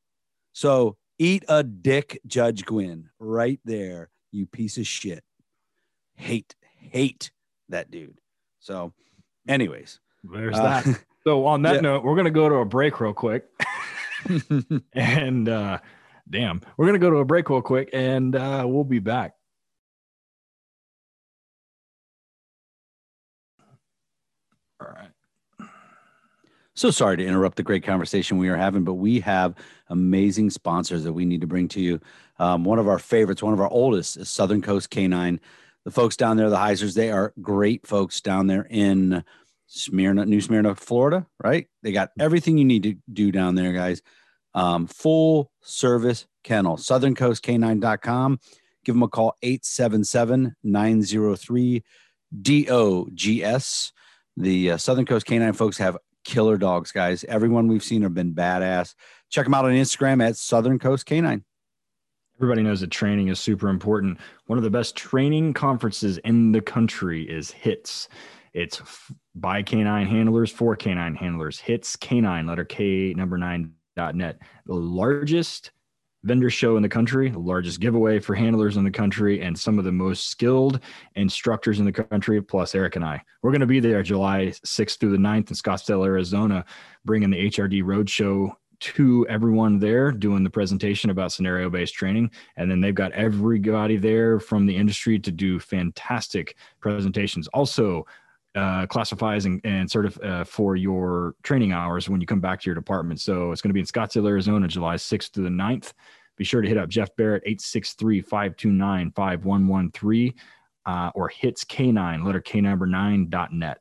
Speaker 3: So eat a dick, Judge Gwynn, right there, you piece of shit. Hate, hate that dude. So, anyways,
Speaker 2: there's
Speaker 3: uh,
Speaker 2: that. So on that
Speaker 3: yeah.
Speaker 2: note, we're gonna go to a break real quick. and uh damn, we're gonna go to a break real quick and uh we'll be back. All right.
Speaker 3: So sorry to interrupt the great conversation we are having, but we have amazing sponsors that we need to bring to you. Um, one of our favorites, one of our oldest, is Southern Coast Canine. The folks down there, the Heisers, they are great folks down there in Smyrna, New Smyrna, Florida, right? They got everything you need to do down there, guys. Um, full service kennel, southerncoastcanine.com. Give them a call, 877 903 DOGS. The uh, Southern Coast Canine folks have killer dogs, guys. Everyone we've seen have been badass. Check them out on Instagram at Southern Coast Canine.
Speaker 2: Everybody knows that training is super important. One of the best training conferences in the country is HITS. It's by canine handlers for canine handlers. HITS canine, letter K, number nine dot net. The largest vendor show in the country, the largest giveaway for handlers in the country, and some of the most skilled instructors in the country, plus Eric and I. We're going to be there July 6th through the 9th in Scottsdale, Arizona, bringing the HRD Roadshow to everyone there doing the presentation about scenario based training. And then they've got everybody there from the industry to do fantastic presentations. Also, uh, classifies and, and sort of uh, for your training hours when you come back to your department. So it's going to be in Scottsdale, Arizona, July 6th to the 9th. Be sure to hit up Jeff Barrett, 863 529 5113, uh, or hits K9, letter K number 9.net.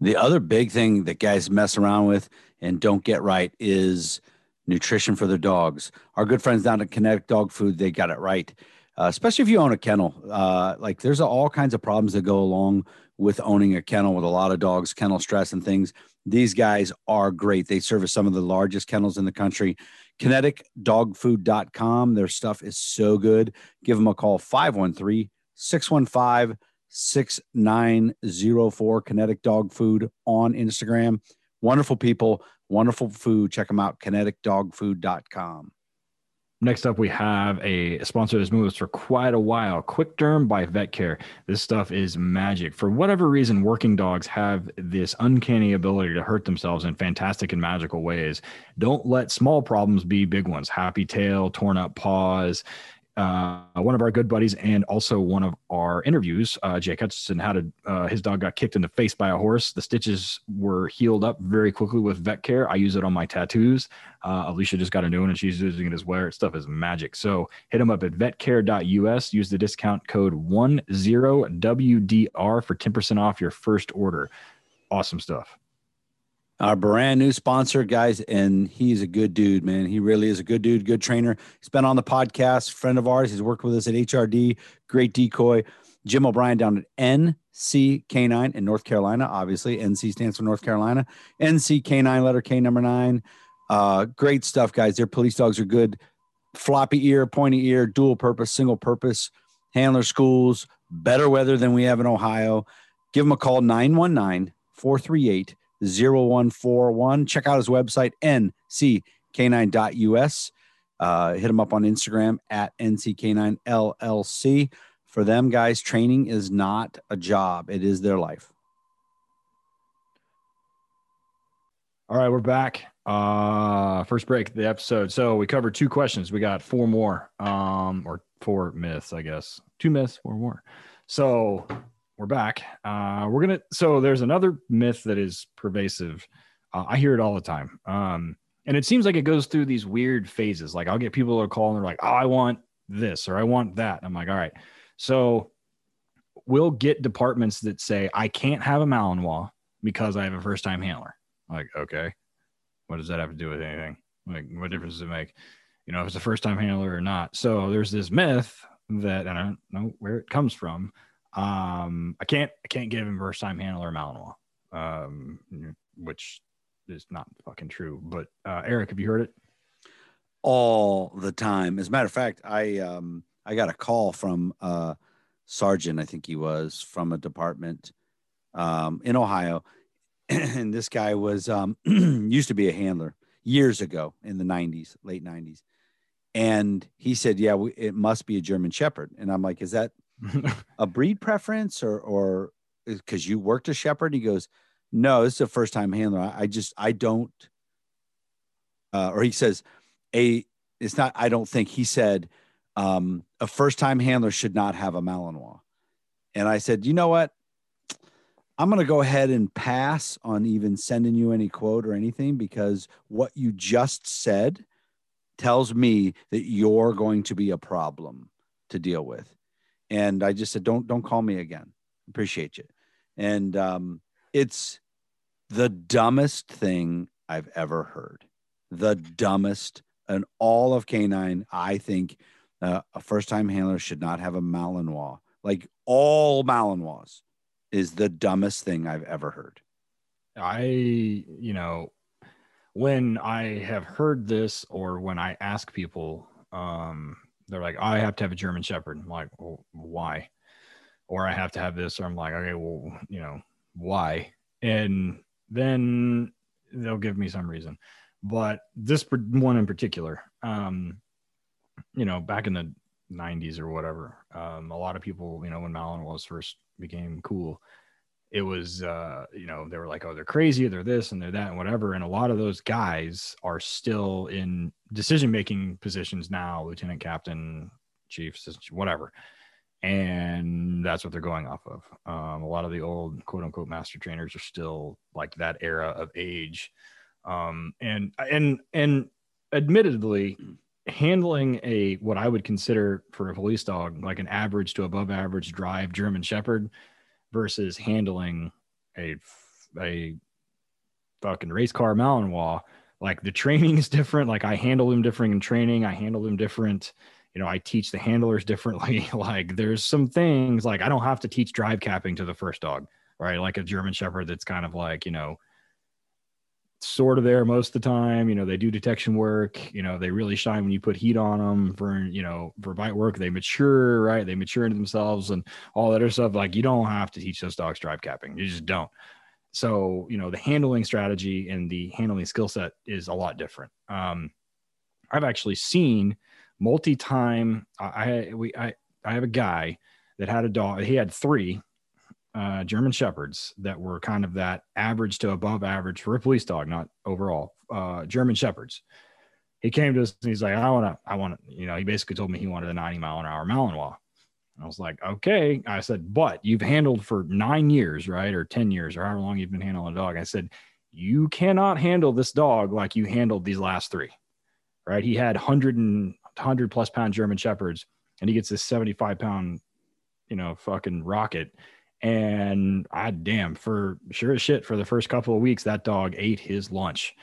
Speaker 3: The other big thing that guys mess around with and don't get right is nutrition for their dogs. Our good friends down at Kinetic Dog Food, they got it right. Uh, especially if you own a kennel. Uh, like there's all kinds of problems that go along with owning a kennel with a lot of dogs, kennel stress and things. These guys are great. They service some of the largest kennels in the country. KineticDogFood.com. Their stuff is so good. Give them a call 513 615 6904. Kinetic Dog Food on Instagram. Wonderful people, wonderful food. Check them out, kineticdogfood.com.
Speaker 2: Next up, we have a sponsor that's moved us for quite a while. Quick Derm by Vet Care. This stuff is magic. For whatever reason, working dogs have this uncanny ability to hurt themselves in fantastic and magical ways. Don't let small problems be big ones. Happy tail, torn up paws, uh, one of our good buddies and also one of our interviews, uh, Jake Hutchinson, had a uh, his dog got kicked in the face by a horse. The stitches were healed up very quickly with vet care. I use it on my tattoos. Uh, Alicia just got a new one and she's using it as well. Stuff is magic. So hit them up at vetcare.us. Use the discount code 10WDR for 10% off your first order. Awesome stuff
Speaker 3: our brand new sponsor, guys, and he's a good dude, man. He really is a good dude, good trainer. He's been on the podcast, friend of ours. He's worked with us at HRD, great decoy. Jim O'Brien down at NC K9 in North Carolina. Obviously, NC stands for North Carolina. NC K9, letter K number nine. Uh, great stuff, guys. Their police dogs are good. Floppy ear, pointy ear, dual purpose, single purpose, handler schools, better weather than we have in Ohio. Give them a call 919 438 0141. Check out his website, nck9.us. Uh, hit him up on Instagram at nck9llc. For them, guys, training is not a job, it is their life.
Speaker 2: All right, we're back. Uh, first break the episode. So we covered two questions. We got four more, um, or four myths, I guess. Two myths, four more. So we're back. Uh, we're gonna. So there's another myth that is pervasive. Uh, I hear it all the time, um, and it seems like it goes through these weird phases. Like I'll get people to call and they're like, "Oh, I want this" or "I want that." I'm like, "All right." So we'll get departments that say, "I can't have a Malinois because I have a first time handler." Like, okay, what does that have to do with anything? Like, what difference does it make? You know, if it's a first time handler or not. So there's this myth that, I don't know where it comes from um, I can't I can't give him first time handler Malinois, um, which is not fucking true. But uh, Eric, have you heard it?
Speaker 3: All the time. As a matter of fact, I um I got a call from uh sergeant, I think he was from a department um in Ohio, and this guy was um used to be a handler years ago in the 90s, late 90s. And he said, "Yeah, we, it must be a German Shepherd." And I'm like, "Is that a breed preference or or because you worked a shepherd? He goes, no, this is a first time handler. I, I just I don't. Uh, or he says, a it's not. I don't think he said um, a first time handler should not have a Malinois. And I said, you know what? I'm going to go ahead and pass on even sending you any quote or anything because what you just said tells me that you're going to be a problem to deal with. And I just said, don't don't call me again. Appreciate you. And um, it's the dumbest thing I've ever heard. The dumbest and all of canine. I think uh, a first time handler should not have a Malinois. Like all Malinois is the dumbest thing I've ever heard.
Speaker 2: I, you know, when I have heard this or when I ask people, um, they're like, I have to have a German Shepherd. I'm like, well, why? Or I have to have this, or I'm like, okay, well, you know, why? And then they'll give me some reason. But this one in particular, um, you know, back in the 90s or whatever, um, a lot of people, you know, when Malinois first became cool, it was uh you know they were like oh they're crazy they're this and they're that and whatever and a lot of those guys are still in decision making positions now lieutenant captain chiefs whatever and that's what they're going off of. Um, a lot of the old quote unquote master trainers are still like that era of age. Um, and and and admittedly handling a what i would consider for a police dog like an average to above average drive german shepherd versus handling a a fucking race car Malinois. Like the training is different. Like I handle them different in training. I handle them different. You know, I teach the handlers differently. like there's some things like I don't have to teach drive capping to the first dog, right? Like a German Shepherd that's kind of like, you know, sort of there most of the time. You know, they do detection work. You know, they really shine when you put heat on them for, you know, for bite work. They mature, right? They mature into themselves and all that other stuff. Like you don't have to teach those dogs drive capping. You just don't. So, you know, the handling strategy and the handling skill set is a lot different. Um, I've actually seen multi-time. I, we, I, I have a guy that had a dog. He had three uh, German Shepherds that were kind of that average to above average for a police dog, not overall. Uh, German Shepherds. He came to us and he's like, I want to, I want to, you know, he basically told me he wanted a 90 mile an hour Malinois. And I was like, okay. I said, but you've handled for nine years, right? Or 10 years, or however long you've been handling a dog. I said, you cannot handle this dog like you handled these last three, right? He had 100 and 100 plus pound German Shepherds and he gets this 75 pound, you know, fucking rocket and I damn for sure as shit for the first couple of weeks, that dog ate his lunch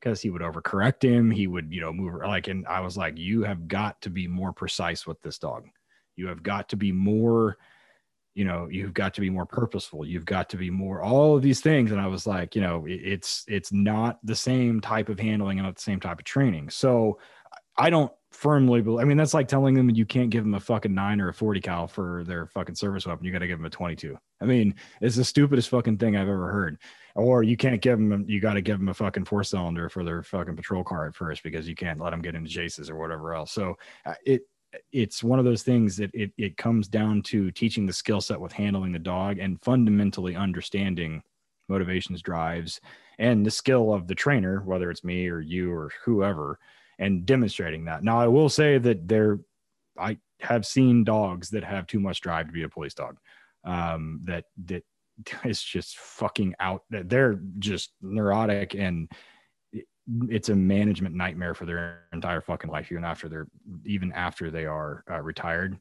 Speaker 2: because he would overcorrect him. He would, you know, move like, and I was like, you have got to be more precise with this dog. You have got to be more, you know, you've got to be more purposeful. You've got to be more all of these things. And I was like, you know, it, it's it's not the same type of handling and not the same type of training. So I don't firmly believe. I mean, that's like telling them you can't give them a fucking nine or a 40 cal for their fucking service weapon. You got to give them a 22. I mean, it's the stupidest fucking thing I've ever heard. Or you can't give them, you got to give them a fucking four cylinder for their fucking patrol car at first because you can't let them get into chases or whatever else. So uh, it, it's one of those things that it, it comes down to teaching the skill set with handling the dog and fundamentally understanding motivations, drives, and the skill of the trainer, whether it's me or you or whoever and demonstrating that. Now, I will say that there, I have seen dogs that have too much drive to be a police dog. Um, that that is just fucking out. They're just neurotic and it's a management nightmare for their entire fucking life, even after they're even after they are uh, retired.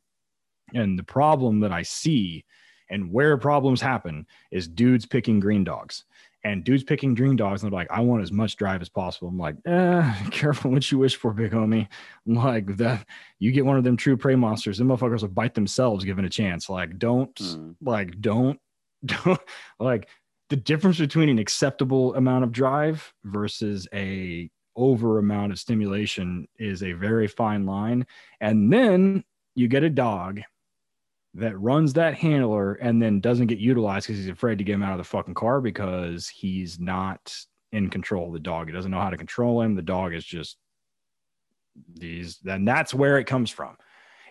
Speaker 2: And the problem that I see and where problems happen is dudes picking green dogs and dudes picking dream dogs and they're like, I want as much drive as possible. I'm like, eh, careful what you wish for, big homie. I'm like that you get one of them true prey monsters, them motherfuckers will bite themselves given a chance. Like, don't mm. like don't don't like the difference between an acceptable amount of drive versus a over amount of stimulation is a very fine line. And then you get a dog that runs that handler and then doesn't get utilized because he's afraid to get him out of the fucking car because he's not in control of the dog. He doesn't know how to control him. The dog is just these, and that's where it comes from.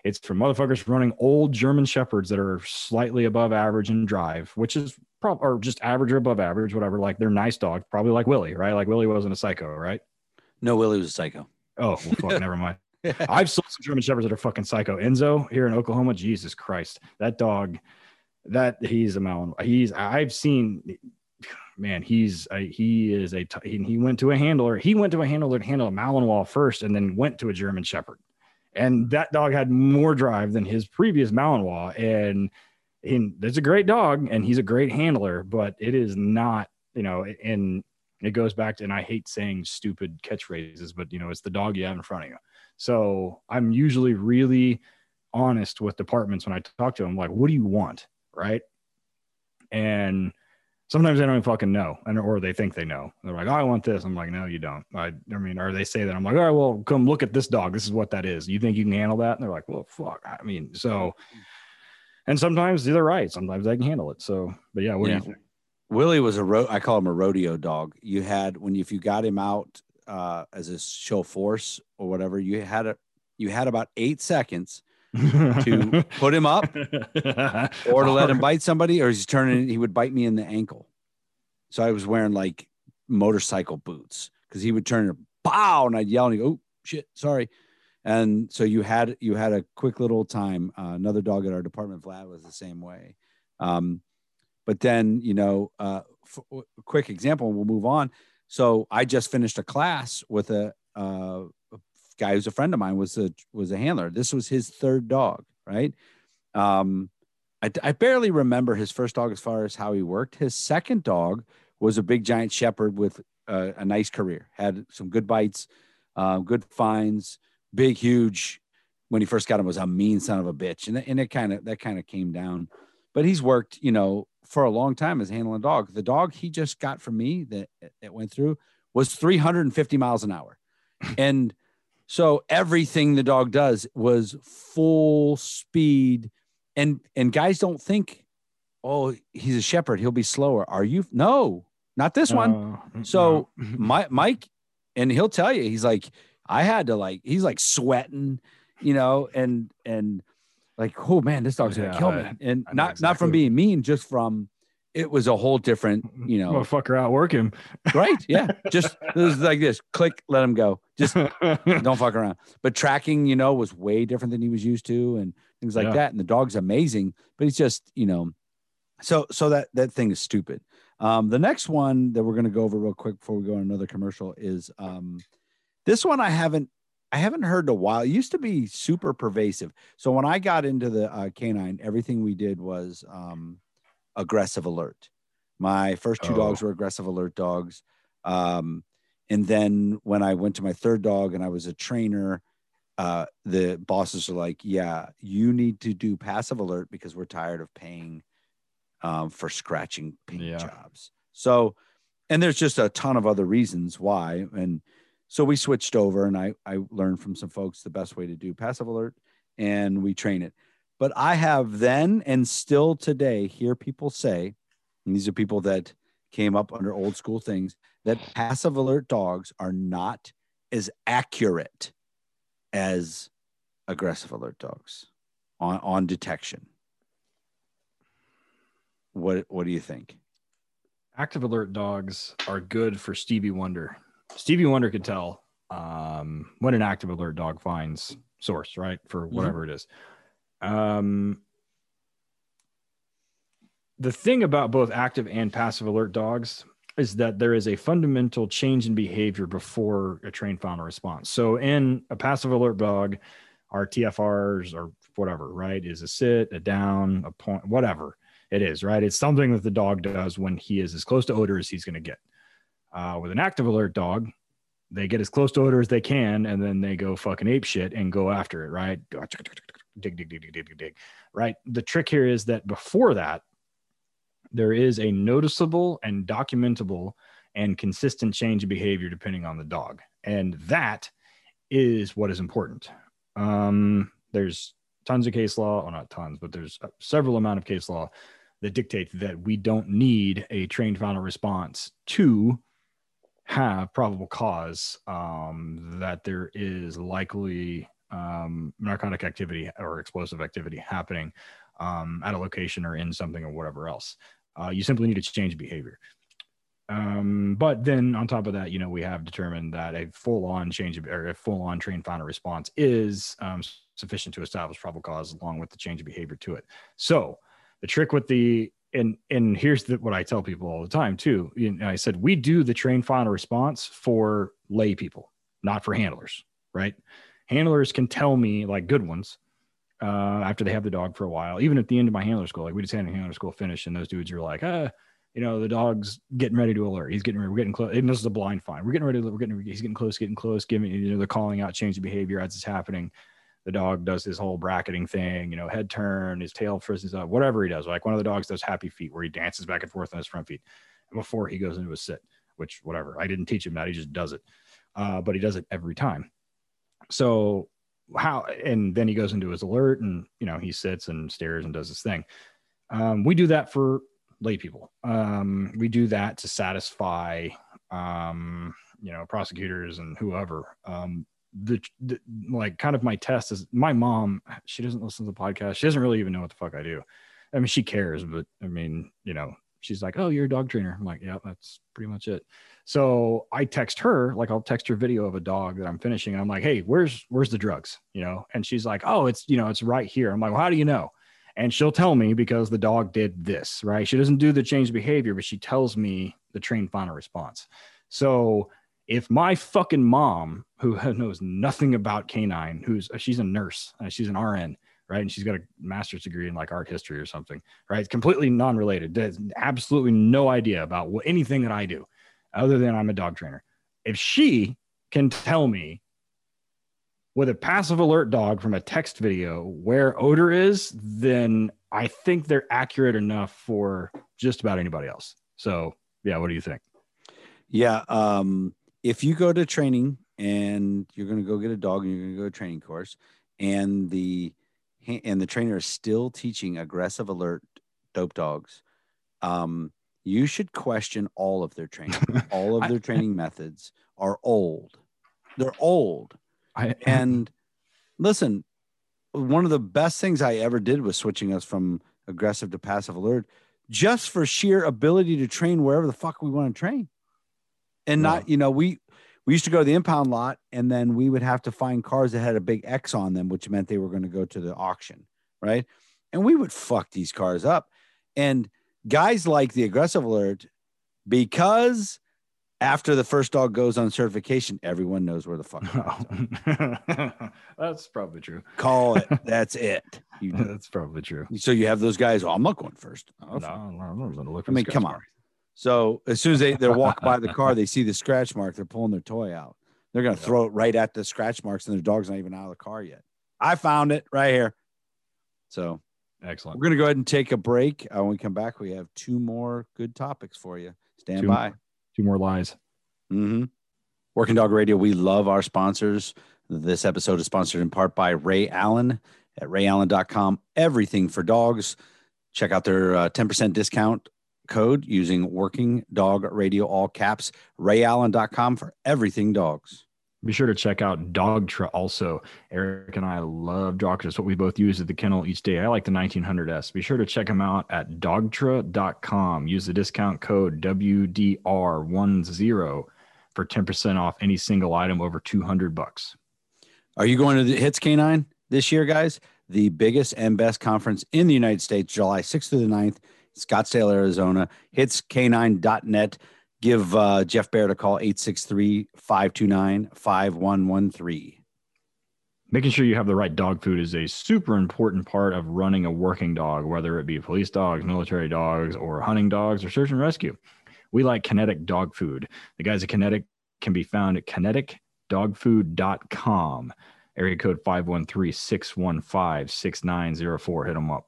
Speaker 2: It's from motherfuckers running old German shepherds that are slightly above average in drive, which is probably or just average or above average, whatever. Like they're nice dogs, probably like Willie, right? Like Willie wasn't a psycho, right?
Speaker 3: No, Willie was a psycho.
Speaker 2: Oh, well, fuck, never mind. I've sold some German Shepherds that are fucking psycho. Enzo here in Oklahoma, Jesus Christ, that dog. that he's a Malinois. He's I've seen, man, he's a, he is a he, he went to a handler. He went to a handler to handle a Malinois first, and then went to a German Shepherd. And that dog had more drive than his previous Malinois. And, and it's a great dog, and he's a great handler, but it is not, you know, and it goes back to, and I hate saying stupid catchphrases, but you know, it's the dog you have in front of you. So I'm usually really honest with departments when I talk to them, like, what do you want? Right. And sometimes they don't even fucking know. And or they think they know. They're like, oh, I want this. I'm like, no, you don't. I, I mean, or they say that. I'm like, all right, well, come look at this dog. This is what that is. You think you can handle that? And they're like, well, fuck. I mean, so and sometimes they're right. Sometimes they can handle it. So, but yeah, what
Speaker 3: Yeah.
Speaker 2: do you think?
Speaker 3: Willie was a ro- I call him a rodeo dog. You had when you, if you got him out uh, as a show force or whatever, you had a you had about eight seconds to put him up or to let him bite somebody, or he's turning. He would bite me in the ankle. So I was wearing like motorcycle boots because he would turn and bow, and I'd yell and go, "Oh shit, sorry." And so you had you had a quick little time. Uh, another dog at our department, Vlad, was the same way. Um, but then you know, uh, quick example, and we'll move on. So I just finished a class with a, uh, a guy who's a friend of mine was a was a handler. This was his third dog, right? Um, I, I barely remember his first dog as far as how he worked. His second dog was a big giant shepherd with uh, a nice career, had some good bites, uh, good finds, big, huge. When he first got him, was a mean son of a bitch, and, and it kind of that kind of came down. But he's worked, you know, for a long time as handling a dog. The dog he just got from me that that went through was 350 miles an hour, and so everything the dog does was full speed. And and guys don't think oh he's a shepherd. He'll be slower. Are you? No not this one.
Speaker 2: Uh,
Speaker 3: So,
Speaker 2: no.
Speaker 3: my mike and he'll tell you he's like i had to like he's like sweating you know and and like oh man this dog's gonna
Speaker 2: Yeah,
Speaker 3: kill me and
Speaker 2: I know
Speaker 3: not not from being mean just from it was a whole different you know
Speaker 2: motherfucker outwork him.
Speaker 3: right yeah just it was like this click let him go just don't fuck around. But tracking, you know, was way different than he was used to, and things like
Speaker 2: Yeah.
Speaker 3: that. And the dog's amazing, but he's just, you know, so so that that thing is stupid. Um, the next one that we're to go over real quick before we go on another commercial is um, this one. I haven't I haven't heard in a while. It used to be super pervasive. So when I got into the uh, canine, everything we did was um, aggressive alert. My first two
Speaker 2: Oh.
Speaker 3: dogs were aggressive alert dogs. Um, and then when I went to my third dog and I was a trainer, uh, the bosses are like, "Yeah, you need to do passive alert because we're tired of paying um, for scratching paint
Speaker 2: Yeah.
Speaker 3: jobs." So, and there's just a ton of other reasons why. And so we switched over, and I I learned from some folks the best way to do passive alert, and we train it. But I have then and still today hear people say, and these are people that came up under old school things that passive alert dogs are not as accurate as aggressive alert dogs on, on detection. What what do you think?
Speaker 2: active alert dogs are good for Stevie Wonder. Stevie Wonder could tell um, when an active alert dog finds source, right? For whatever it is. Um, the thing about both active and passive alert dogs is that there is a fundamental change in behavior before a trained final response. So in a passive alert dog, our TFRs or whatever, right, is a sit, a down, a point, whatever it is, right? It's something that the dog does when he is as close to odor as he's going to get. Uh, with an active alert dog, they get as close to odor as they can, and then they go fucking ape shit and go after it, right? Dig, dig, dig, dig, dig, dig, right? The trick here is that before that, there is a noticeable and documentable and consistent change in behavior depending on the dog. And that is what is important. Um, there's tons of case law, or not tons, but there's several amount of case law that dictates that we don't need a trained final response to have probable cause um, that there is likely um, narcotic activity or explosive activity happening um, at a location or in something or whatever else. Uh, you simply need to change behavior. Um, but then on top of that, you know, we have determined that a full on change of, or a full on trained final response is um, sufficient to establish probable cause along with the change of behavior to it. So The trick with the and and here's the, what I tell people all the time too. Know, I said we do the train final response for lay people, not for handlers, right? Handlers can tell me like good ones uh, after they have the dog for a while. Even at the end of my handler school, like we just had a handler school finish, and those dudes are like, ah, you know, the dog's getting ready to alert. He's getting ready. We're getting close. And this is a blind find. We're getting ready. To, we're getting. He's getting close. Getting close. Giving. You know, they're calling out change of behavior as it's happening the dog does his whole bracketing thing, you know, head turn, his tail frizzes up, whatever he does. Like one of the dogs does happy feet where he dances back and forth on his front feet before he goes into a sit, which whatever. I didn't teach him that. He just does it. Uh, but he does it every time. So how and then he goes into his alert and you know he sits and stares and does his thing. Um, we do that for lay people. Um, we do that to satisfy um, you know prosecutors and whoever. Um, the, the, like kind of my test is my mom she doesn't listen to the podcast. She doesn't really even know what the fuck i do. I mean she cares but i mean you know she's like oh you're a dog trainer. I'm like yeah that's pretty much it. So i text her like i'll text her video of a dog that i'm finishing and i'm like hey where's where's the drugs? You know? And she's like oh it's you know it's right here. I'm like well, how do you know? And she'll tell me because the dog did this right? She doesn't do the change behavior but she tells me the trained final response. So if my fucking mom, who knows nothing about canine, who's uh, she's a nurse, uh, she's an RN, right, and she's got a master's degree in like art history or something, right, it's completely non-related, does absolutely no idea about what, anything that I do, other than I'm a dog trainer. If she can tell me with a passive alert dog from a text video where odor is, then I think they're accurate enough for just about anybody else. So, yeah, what do you think?
Speaker 3: Yeah, um, if you go to training and you're going to go get a dog and you're going to go to a training course and the and the trainer is still teaching aggressive alert dope dogs um, you should question all of their training. All of their training methods are old. They're old. I, and listen one of the best things i ever did was switching us from aggressive to passive alert just for sheer ability to train wherever the fuck we want to train and not you know we we used to go to the impound lot and then we would have to find cars that had a big X on them, which meant they were going to go to the auction, right? And we would fuck these cars up. And guys like the aggressive alert because after the first dog goes on certification, everyone knows where the fuck.
Speaker 2: Oh. That's probably true.
Speaker 3: Call it. That's it.
Speaker 2: You, That's probably true.
Speaker 3: So you have those guys. Oh, I'm not going first.
Speaker 2: No, no, I'm not going to look.
Speaker 3: I mean, come on. So as soon as they they walk by the car, they see the scratch mark. They're pulling their toy out. They're gonna throw it right at the scratch marks, and their dog's not even out of the car yet. I found it right here. So
Speaker 2: excellent.
Speaker 3: We're gonna go ahead and take a break. Uh, when we come back, we have two more good topics for you. Stand
Speaker 2: two
Speaker 3: by.
Speaker 2: More, two more lies.
Speaker 3: Mm-hmm. Working Dog Radio. We love our sponsors. This episode is sponsored in part by Ray Allen at rayallen.com. Everything for dogs. Check out their uh, 10% discount code using working dog radio all caps rayallen.com for everything dogs.
Speaker 2: Be sure to check out dogtra also eric and i love dogtra it's what we both use at the kennel each day. I like the 1900s be sure to check them out at dogtra.com use the discount code wdr10 for 10% off any single item over 200 bucks.
Speaker 3: Are you going to the hits canine this year guys? The biggest and best conference in the united states july 6th to the 9th Scottsdale, Arizona. Hits K9.net. Give uh, Jeff Barrett a call, 863 529 5113.
Speaker 2: Making sure you have the right dog food is a super important part of running a working dog, whether it be police dogs, military dogs, or hunting dogs, or search and rescue. We like kinetic dog food. The guys at Kinetic can be found at kineticdogfood.com. Area code 513 615 6904. Hit them up.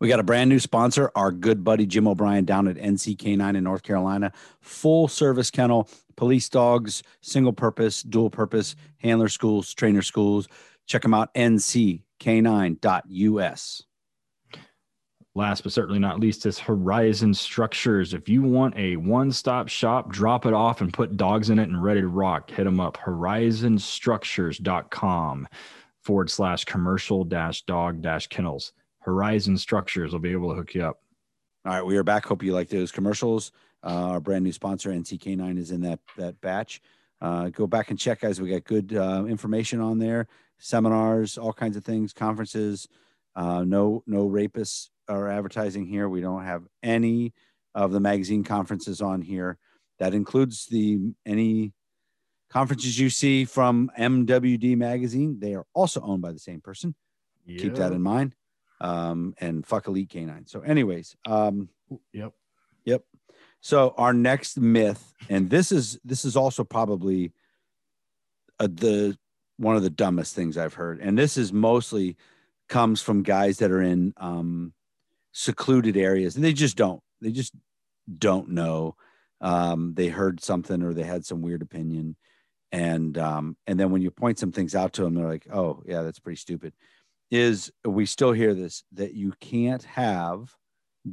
Speaker 3: We got a brand new sponsor, our good buddy Jim O'Brien down at NCK9 in North Carolina. Full service kennel, police dogs, single purpose, dual purpose, handler schools, trainer schools. Check them out, nck9.us.
Speaker 2: Last but certainly not least is Horizon Structures. If you want a one stop shop, drop it off and put dogs in it and ready to rock, hit them up. Horizonstructures.com forward slash commercial dash dog dash kennels. Horizon Structures will be able to hook you up.
Speaker 3: All right, we are back. Hope you like those commercials. Uh, our brand new sponsor, NCK9, is in that that batch. Uh, go back and check, guys. We got good uh, information on there, seminars, all kinds of things, conferences. Uh, no, no rapists are advertising here. We don't have any of the magazine conferences on here. That includes the any conferences you see from MWD magazine. They are also owned by the same person. Keep that in mind. Um, and fuck elite canine. So, anyways, um,
Speaker 2: Yep.
Speaker 3: Yep. So our next myth, and this is this is also probably uh, the one of the dumbest things I've heard, and this is mostly comes from guys that are in um, secluded areas, and they just don't they just don't know. Um, they heard something or they had some weird opinion, and um, and then when you point some things out to them, they're like, "Oh, yeah, that's pretty stupid." Is we still hear this that you can't have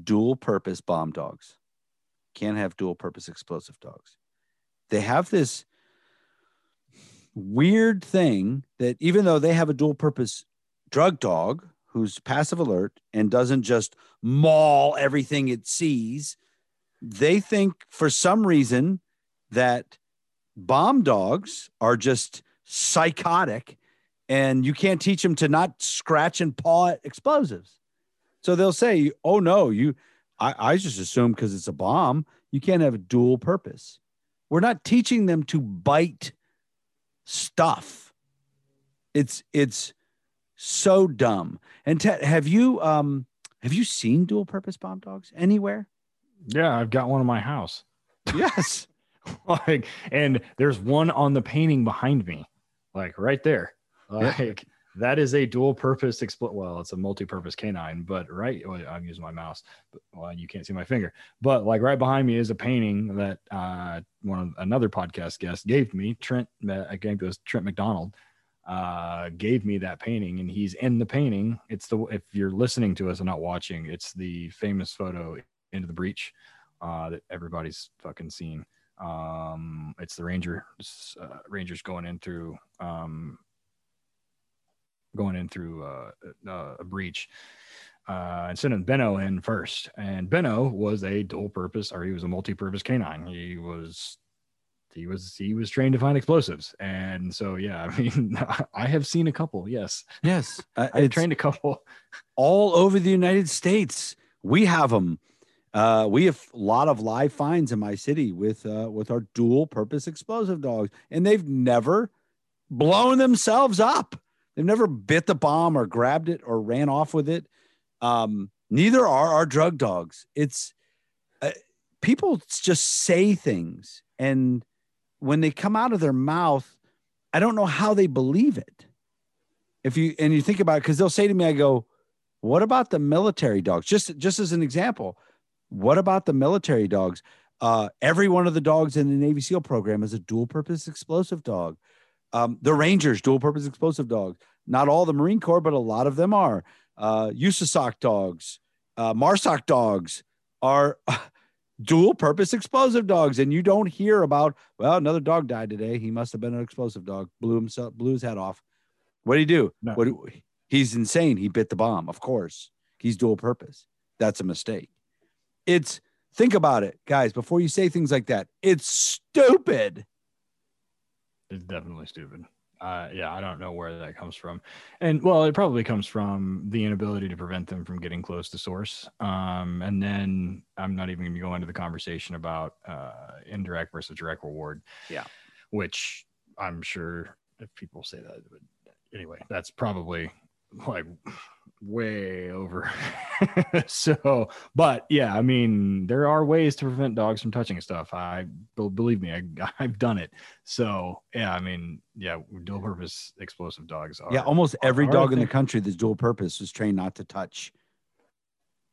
Speaker 3: dual purpose bomb dogs. Can't have dual purpose explosive dogs. They have this weird thing that even though they have a dual purpose drug dog who's passive alert and doesn't just maul everything it sees, they think for some reason that bomb dogs are just psychotic and you can't teach them to not scratch and paw at explosives. So they'll say, "Oh no, you." I, I just assume because it's a bomb, you can't have a dual purpose. We're not teaching them to bite stuff. It's it's so dumb. And Ted, have you um have you seen dual purpose bomb dogs anywhere?
Speaker 2: Yeah, I've got one in my house.
Speaker 3: Yes.
Speaker 2: like, and there's one on the painting behind me, like right there. Like that is a dual purpose expl- well, it's a multi-purpose canine, but right well, I'm using my mouse, but well, you can't see my finger. But like right behind me is a painting that uh one of another podcast guest gave me. Trent uh, I think it was Trent McDonald uh gave me that painting and he's in the painting. It's the if you're listening to us and not watching, it's the famous photo into the breach uh that everybody's fucking seen um it's the ranger uh, rangers going in through um going in through uh, uh, a breach uh, and sending Benno in first. And Benno was a dual purpose, or he was a multi-purpose canine. He was he was he was trained to find explosives. And so yeah, I mean, I have seen a couple. Yes,
Speaker 3: Yes. Uh,
Speaker 2: I trained a couple.
Speaker 3: all over the United States. We have them. Uh, we have a lot of live finds in my city with uh, with our dual purpose explosive dogs, and they've never blown themselves up. They've never bit the bomb or grabbed it or ran off with it. Um, neither are our drug dogs. It's uh, people just say things, and when they come out of their mouth, I don't know how they believe it. If you and you think about it, because they'll say to me, I go, what about the military dogs? Just just as an example, what about the military dogs? Uh, every one of the dogs in the Navy SEAL program is a dual purpose explosive dog. Um, the Rangers, dual purpose explosive dogs. Not all the Marine Corps, but a lot of them are. Uh, USASOC dogs, uh, MARSOC dogs are dual purpose explosive dogs. And you don't hear about, well, another dog died today. He must have been an explosive dog, blew himself, blew his head off. What do he do?
Speaker 2: No.
Speaker 3: What do, he's insane. He bit the bomb. Of course, he's dual purpose. That's a mistake. It's think about it, guys, before you say things like that. It's stupid.
Speaker 2: It's definitely stupid. Uh, yeah, I don't know where that comes from, and well, it probably comes from the inability to prevent them from getting close to source. Um, and then I'm not even going to go into the conversation about uh, indirect versus direct reward.
Speaker 3: Yeah.
Speaker 2: which I'm sure if people say that, but anyway, that's probably like way over. so, but yeah, I mean, there are ways to prevent dogs from touching stuff. I believe me, I, I've done it. So, yeah, I mean, yeah, dual purpose explosive dogs are.
Speaker 3: Yeah, almost every
Speaker 2: are
Speaker 3: dog in the country that's dual purpose is trained not to touch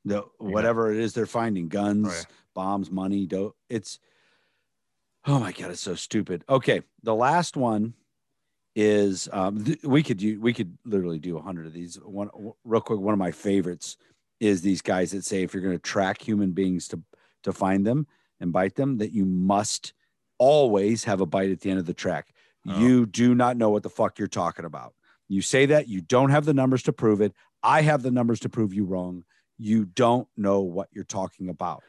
Speaker 3: the whatever it is they're finding guns,
Speaker 2: yeah.
Speaker 3: bombs, money. Do- it's oh my god, it's so stupid. Okay, the last one is um, th- we could do we could literally do a hundred of these. One real quick, one of my favorites is these guys that say if you're going to track human beings to to find them and bite them, that you must always have a bite at the end of the track.
Speaker 2: Oh.
Speaker 3: You do not know what the fuck you're talking about. You say that you don't have the numbers to prove it. I have the numbers to prove you wrong. You don't know what you're talking about.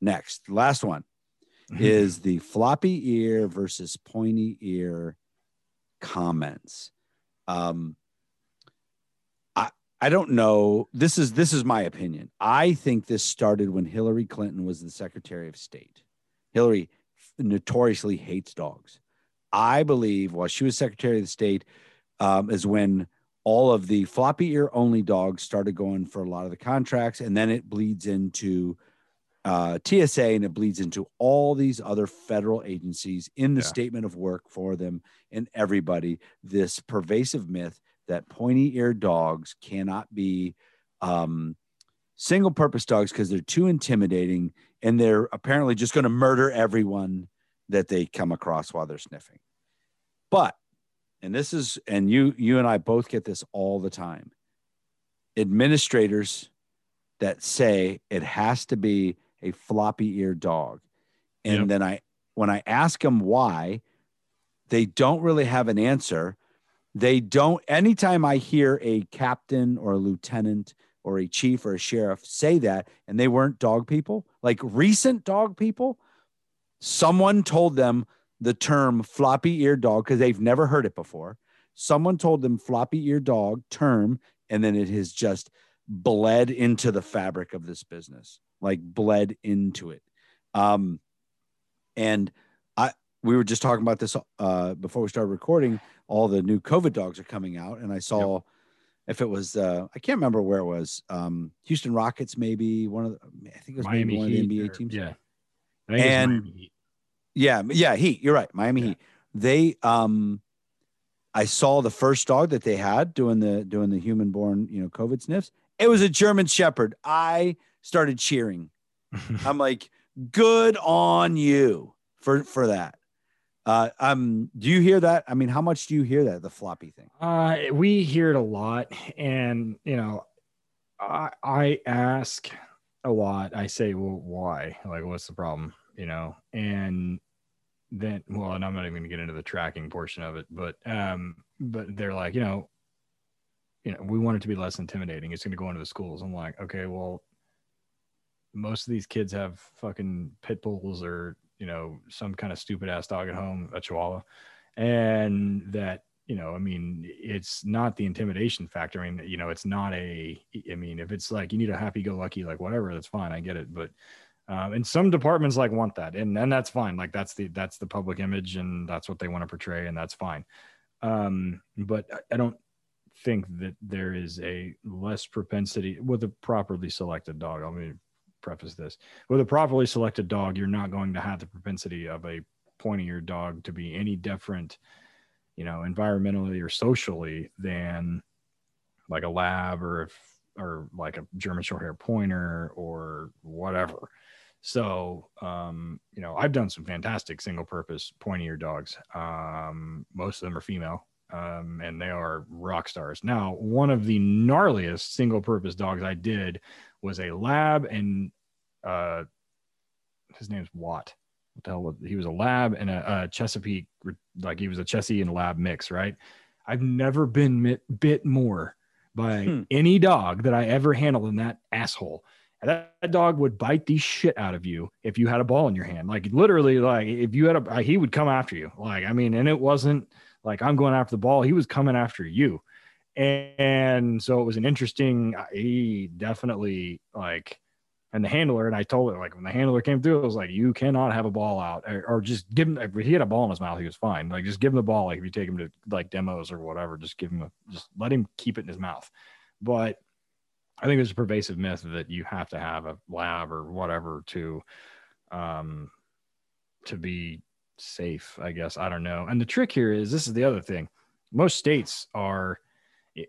Speaker 3: Next, last one is the floppy ear versus pointy ear comments. Um, I I don't know. This is this is my opinion. I think this started when Hillary Clinton was the Secretary of State. Hillary notoriously hates dogs. I believe while she was Secretary of State um, is when all of the floppy ear only dogs started going for a lot of the contracts, and then it bleeds into uh, TSA and it bleeds into all these other federal agencies in the
Speaker 2: Yeah.
Speaker 3: statement of work for them and everybody. This pervasive myth that pointy eared dogs cannot be um, single purpose dogs because they're too intimidating and they're apparently just going to murder everyone that they come across while they're sniffing. But, and this is, and you, you and I both get this all the time. Administrators that say it has to be a floppy eared dog. And
Speaker 2: Yep.
Speaker 3: then I, when I ask them why, they don't really have an answer. They don't, anytime I hear a captain or a lieutenant or a chief or a sheriff say that, and they weren't dog people, like recent dog people, someone told them the term floppy ear dog because they've never heard it before. Someone told them floppy ear dog term, and then it has just bled into the fabric of this business, like bled into it. Um, and I, we were just talking about this uh, before we started recording. All the new COVID dogs are coming out, and I saw if it was uh, I can't remember where it was. Um, Houston Rockets, maybe one of the, I think it was maybe one
Speaker 2: Heat.
Speaker 3: of the NBA
Speaker 2: or-
Speaker 3: teams.
Speaker 2: Yeah. I think it's
Speaker 3: And-
Speaker 2: Miami.
Speaker 3: Yeah, yeah, Heat. You're right, Miami
Speaker 2: Yeah.
Speaker 3: Heat. They um, I saw the first dog that they had doing the doing the human born you know COVID sniffs. It was a German Shepherd. I started cheering. I'm like, good on you for for that. Uh, um, do you hear that? I mean, how much do you hear that the floppy thing?
Speaker 2: Uh, we hear it a lot, and you know, I I ask a lot. I say, well, why? Like, what's the problem? You know, and then, well, and I'm not even going to get into the tracking portion of it, but um, but they're like, you know, you know, we want it to be less intimidating. It's going to go into the schools. I'm like, okay, well, most of these kids have fucking pit bulls or you know some kind of stupid ass dog at home, a chihuahua, and that you know, I mean, it's not the intimidation factor. I mean, you know, it's not a. I mean, if it's like you need a happy-go-lucky, like whatever, that's fine. I get it, but um, and some departments like want that, and and that's fine. Like that's the that's the public image, and that's what they want to portray, and that's fine. Um, but I- don't think that there is a less propensity with a properly selected dog. I me preface this: with a properly selected dog, you're not going to have the propensity of a pointy-eared dog to be any different you know, environmentally or socially than like a lab or if or like a German short hair pointer or whatever. So, um, you know, I've done some fantastic single purpose pointy ear dogs. Um, most of them are female. Um, and they are rock stars. Now, one of the gnarliest single purpose dogs I did was a lab and uh his name's Watt. What the hell was he was a lab and a, a Chesapeake like he was a Chessie and lab mix, right? I've never been bit, bit more by
Speaker 3: Hmm.
Speaker 2: any dog that I ever handled than that asshole. And that, that dog would bite the shit out of you if you had a ball in your hand. Like literally, like if you had a, he would come after you. Like I mean, and it wasn't like I'm going after the ball; he was coming after you. And, and so it was an interesting. He definitely like and the handler, and I told it like when the handler came through, it was like, you cannot have a ball out or, or just give him, if he had a ball in his mouth, he was fine. Like, just give him the ball. Like, if you take him to like demos or whatever, just give him a, just let him keep it in his mouth. But I think there's a pervasive myth that you have to have a lab or whatever to, um, to be safe, I guess. I don't know. And the trick here is this is the other thing. Most states are,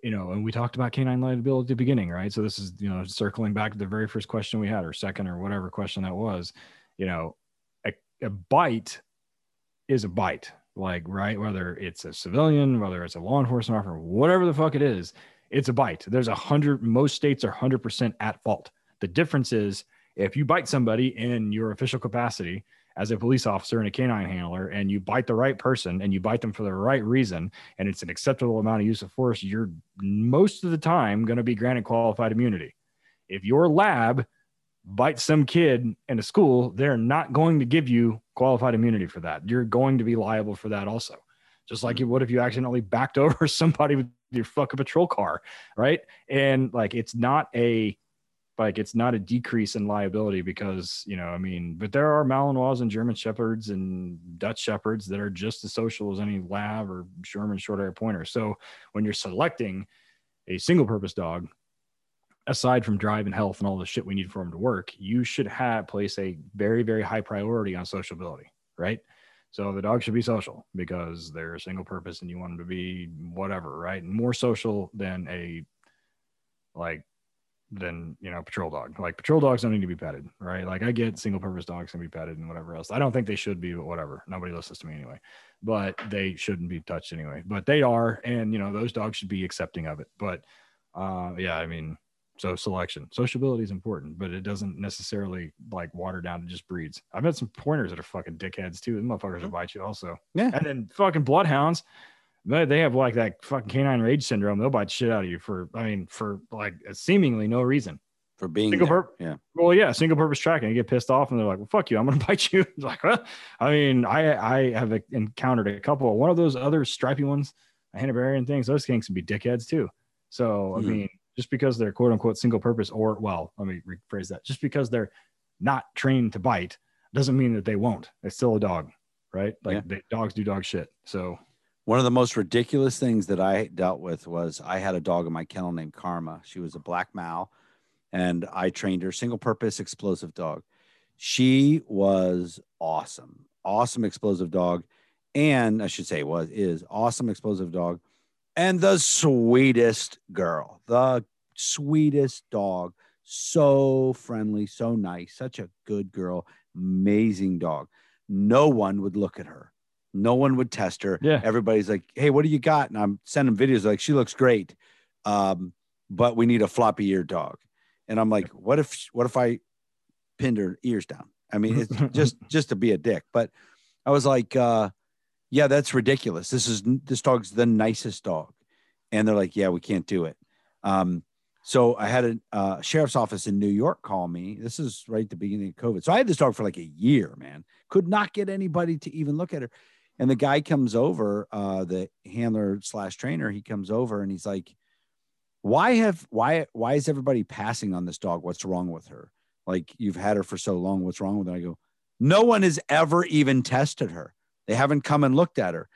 Speaker 2: you know, and we talked about canine liability at the beginning, right? So this is, you know, circling back to the very first question we had, or second, or whatever question that was. You know, a, a bite is a bite, like right, whether it's a civilian, whether it's a law enforcement officer, whatever the fuck it is, it's a bite. There's a hundred. Most states are hundred percent at fault. The difference is if you bite somebody in your official capacity as a police officer and a canine handler and you bite the right person and you bite them for the right reason and it's an acceptable amount of use of force you're most of the time going to be granted qualified immunity. If your lab bites some kid in a school they're not going to give you qualified immunity for that. You're going to be liable for that also. Just like hmm. you would if you accidentally backed over somebody with your fucking patrol car, right? And like it's not a like it's not a decrease in liability because you know i mean but there are malinois and german shepherds and dutch shepherds that are just as social as any lab or german short hair pointer. So when you're selecting a single purpose dog aside from drive and health and all the shit we need for them to work you should have place a very very high priority on sociability right? So the dog should be social because they're a single purpose and you want them to be whatever right? And more social than a like than you know patrol dog. Like patrol dogs don't need to be petted, right? Like I get single purpose dogs can be petted and whatever else. I don't think they should be, but whatever. Nobody listens to me anyway. But they shouldn't be touched anyway. But they are, and you know those dogs should be accepting of it. But uh, yeah, I mean, so selection, sociability is important, but it doesn't necessarily like water down to just breeds. I've had some pointers that are fucking dickheads too. The motherfuckers will bite you also.
Speaker 3: Yeah.
Speaker 2: And then fucking bloodhounds they, they have like that fucking canine rage syndrome. They'll bite shit out of you for, I mean, for like seemingly no reason.
Speaker 3: For being
Speaker 2: Single
Speaker 3: there.
Speaker 2: pur-
Speaker 3: yeah.
Speaker 2: Well, yeah, single purpose tracking. You get pissed off and they're like, "Well, fuck you, I'm gonna bite you." It's like, well, I mean, I I have encountered a couple. Of one of those other stripy ones, a Hanoverian things. Those things can be dickheads too. So I
Speaker 3: Hmm.
Speaker 2: mean, just because they're quote unquote single purpose, or well, let me rephrase that. Just because they're not trained to bite doesn't mean that they won't. It's still a dog, right? Like
Speaker 3: Yeah.
Speaker 2: they, dogs do dog shit. So
Speaker 3: One of the most ridiculous things that I dealt with was I had a dog in my kennel named Karma. She was a black Mal, and I trained her single purpose explosive dog. She was awesome, awesome explosive dog. And I should say was is awesome explosive dog and the sweetest girl, the sweetest dog, so friendly, so nice, such a good girl, amazing dog. No one would look at her. No one would test her.
Speaker 2: Yeah.
Speaker 3: Everybody's like, "Hey, what do you got?" And I'm sending videos like, "She looks great, um, but we need a floppy ear dog." And I'm like, "What if? What if I pinned her ears down?" I mean, it's just just to be a dick. But I was like, uh, "Yeah, that's ridiculous. This is this dog's the nicest dog," and they're like, "Yeah, we can't do it." Um, so I had a uh, sheriff's office in New York call me. This is right at the beginning of COVID. So I had this dog for like a year, man. Could not get anybody to even look at her. And the guy comes over, uh, the handler slash trainer, he comes over and he's like, Why have why why is everybody passing on this dog? What's wrong with her? Like you've had her for so long. What's wrong with her? I go, No one has ever even tested her. They haven't come and looked at her.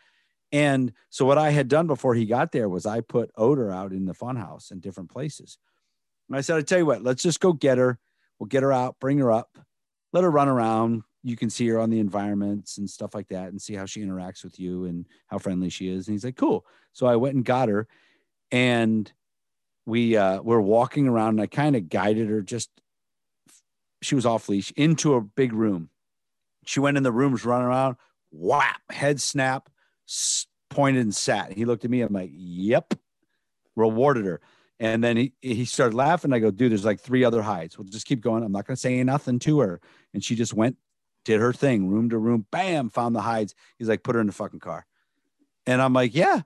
Speaker 3: And so what I had done before he got there was I put odor out in the funhouse in different places. And I said, I tell you what, let's just go get her. We'll get her out, bring her up, let her run around. You can see her on the environments and stuff like that and see how she interacts with you and how friendly she is. And he's like, cool. So I went and got her and we uh were walking around and I kind of guided her just she was off leash into a big room. She went in the rooms running around, whap, head snap, pointed and sat. He looked at me. I'm like, yep, rewarded her. And then he, he started laughing. I go, dude, there's like three other hides. We'll just keep going. I'm not going to say nothing to her. And she just went, did her thing, room to room, bam, found the hides. He's like, put her in the fucking car. And I'm like, yeah.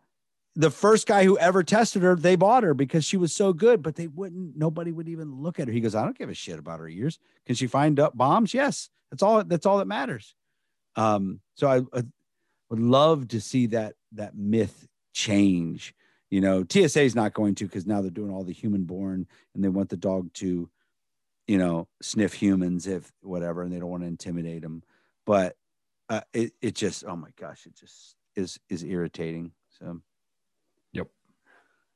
Speaker 3: The first guy who ever tested her, they bought her because she was so good, but they wouldn't, nobody would even look at her. He goes, I don't give a shit about her ears. Can she find up bombs? Yes. That's all, that's all that matters. Um, so I, I would love to see that, that myth change you know tsa is not going to because now they're doing all the human born and they want the dog to you know sniff humans if whatever and they don't want to intimidate them but uh, it, it just oh my gosh it just is is irritating so.
Speaker 2: Yep.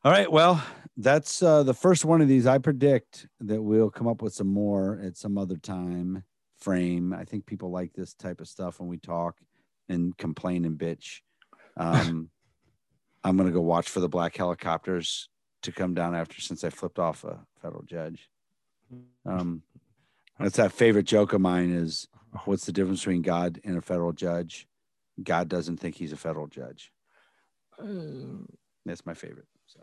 Speaker 3: all right well that's uh the first one of these. I predict that we'll come up with some more at some other time frame. I think people like this type of stuff when we talk and complain and bitch. Um I'm gonna go watch for the black helicopters to come down after since I flipped off a federal judge. Um, that's that favorite joke of mine is what's the difference between God and a federal judge? God doesn't think he's a federal judge.
Speaker 2: Uh,
Speaker 3: That's my favorite. So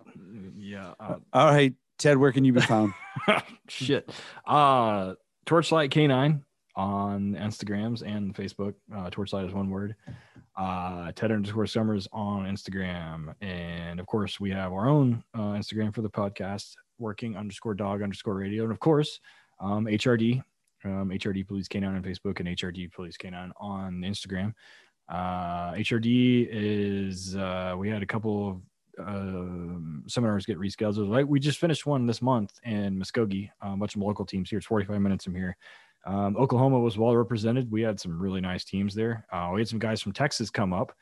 Speaker 2: yeah. Uh,
Speaker 3: all right, Ted, where can you be found?
Speaker 2: shit. Uh, Torchlight K9 on Instagrams and Facebook. Uh, Torchlight is one word. Uh, Ted underscore Summers on Instagram. And of course, we have our own uh, Instagram for the podcast, working underscore dog underscore radio. And of course, um, HRD, um, HRD Police K9 on Facebook and HRD Police K9 on Instagram. Uh, HRD is, uh, we had a couple of uh, seminars get rescheduled. Like we just finished one this month in Muskogee. Uh, a bunch of local teams here. It's 45 minutes from here. Um, Oklahoma was well represented. We had some really nice teams there. Uh, we had some guys from Texas come up.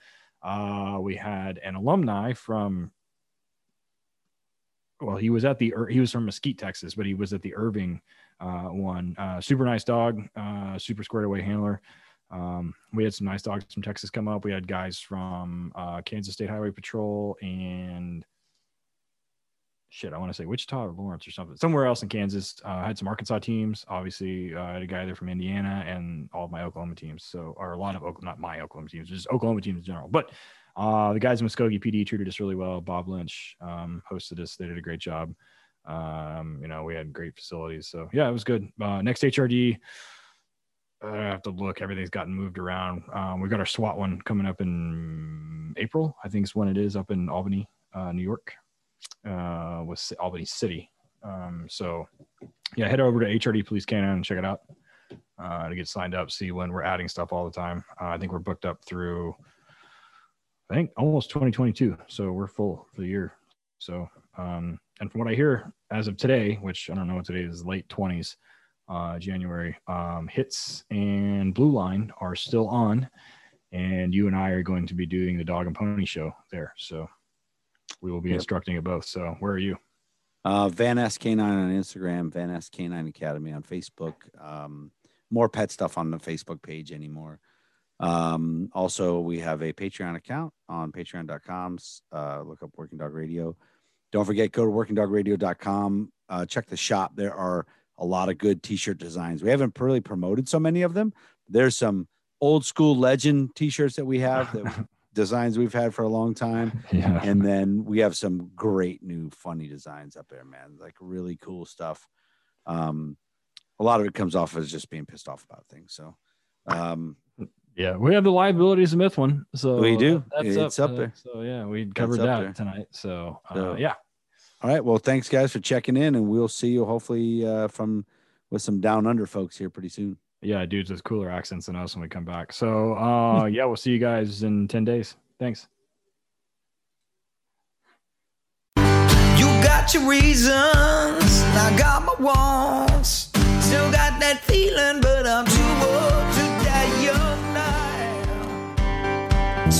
Speaker 2: Uh, we had an alumni from well, he was at the he was from Mesquite, Texas, but he was at the Irving uh, one. Uh, super nice dog, uh, super squared away handler. Um, we had some nice dogs from Texas come up. We had guys from uh, Kansas State Highway Patrol and shit, I want to say Wichita or Lawrence or something. Somewhere else in Kansas. Uh, I had some Arkansas teams. Obviously, uh, I had a guy there from Indiana and all of my Oklahoma teams. So, or a lot of Oklahoma, not my Oklahoma teams, just Oklahoma teams in general. But uh, the guys in Muskogee PD treated us really well. Bob Lynch um, hosted us. They did a great job. Um, you know, we had great facilities. So yeah, it was good. Uh, next HRD, I have to look. Everything's gotten moved around. Um, we got our SWAT one coming up in April. I think is when it is up in Albany, uh, New York, uh, with Albany City. Um, so yeah, head over to HRD Police K9 and check it out uh, to get signed up. See when we're adding stuff all the time. Uh, I think we're booked up through I think almost 2022. So we're full for the year. So, um, and from what I hear as of today, which I don't know what today is, late 20s, uh, January, um, hits and Blue Line are still on. And you and I are going to be doing the dog and pony show there. So we will be yep. instructing at both. So where are you?
Speaker 3: Uh, Van S K9 on Instagram, Van S K9 Academy on Facebook. Um, more pet stuff on the Facebook page anymore. Um, also, we have a Patreon account on patreon.com. Uh, look up Working Dog Radio. Don't forget, go to workingdogradio.com. Uh, check the shop. There are a lot of good t shirt designs. We haven't really promoted so many of them. There's some old school legend t shirts that we have that designs we've had for a long time. Yeah. And then we have some great new funny designs up there, man. Like really cool stuff. Um, a lot of it comes off as just being pissed off about things. So, um,
Speaker 2: yeah, we have the liabilities of myth one. So
Speaker 3: we do. That's it's up, up there.
Speaker 2: So yeah, we covered that there. tonight. So, uh, yeah.
Speaker 3: All right. Well, thanks guys for checking in, and we'll see you hopefully uh, from with some down under folks here pretty soon.
Speaker 2: Yeah, dudes with cooler accents than us when we come back. So uh, yeah, we'll see you guys in ten days. Thanks. You got your reasons, I got my wants. Still got that feeling, but I'm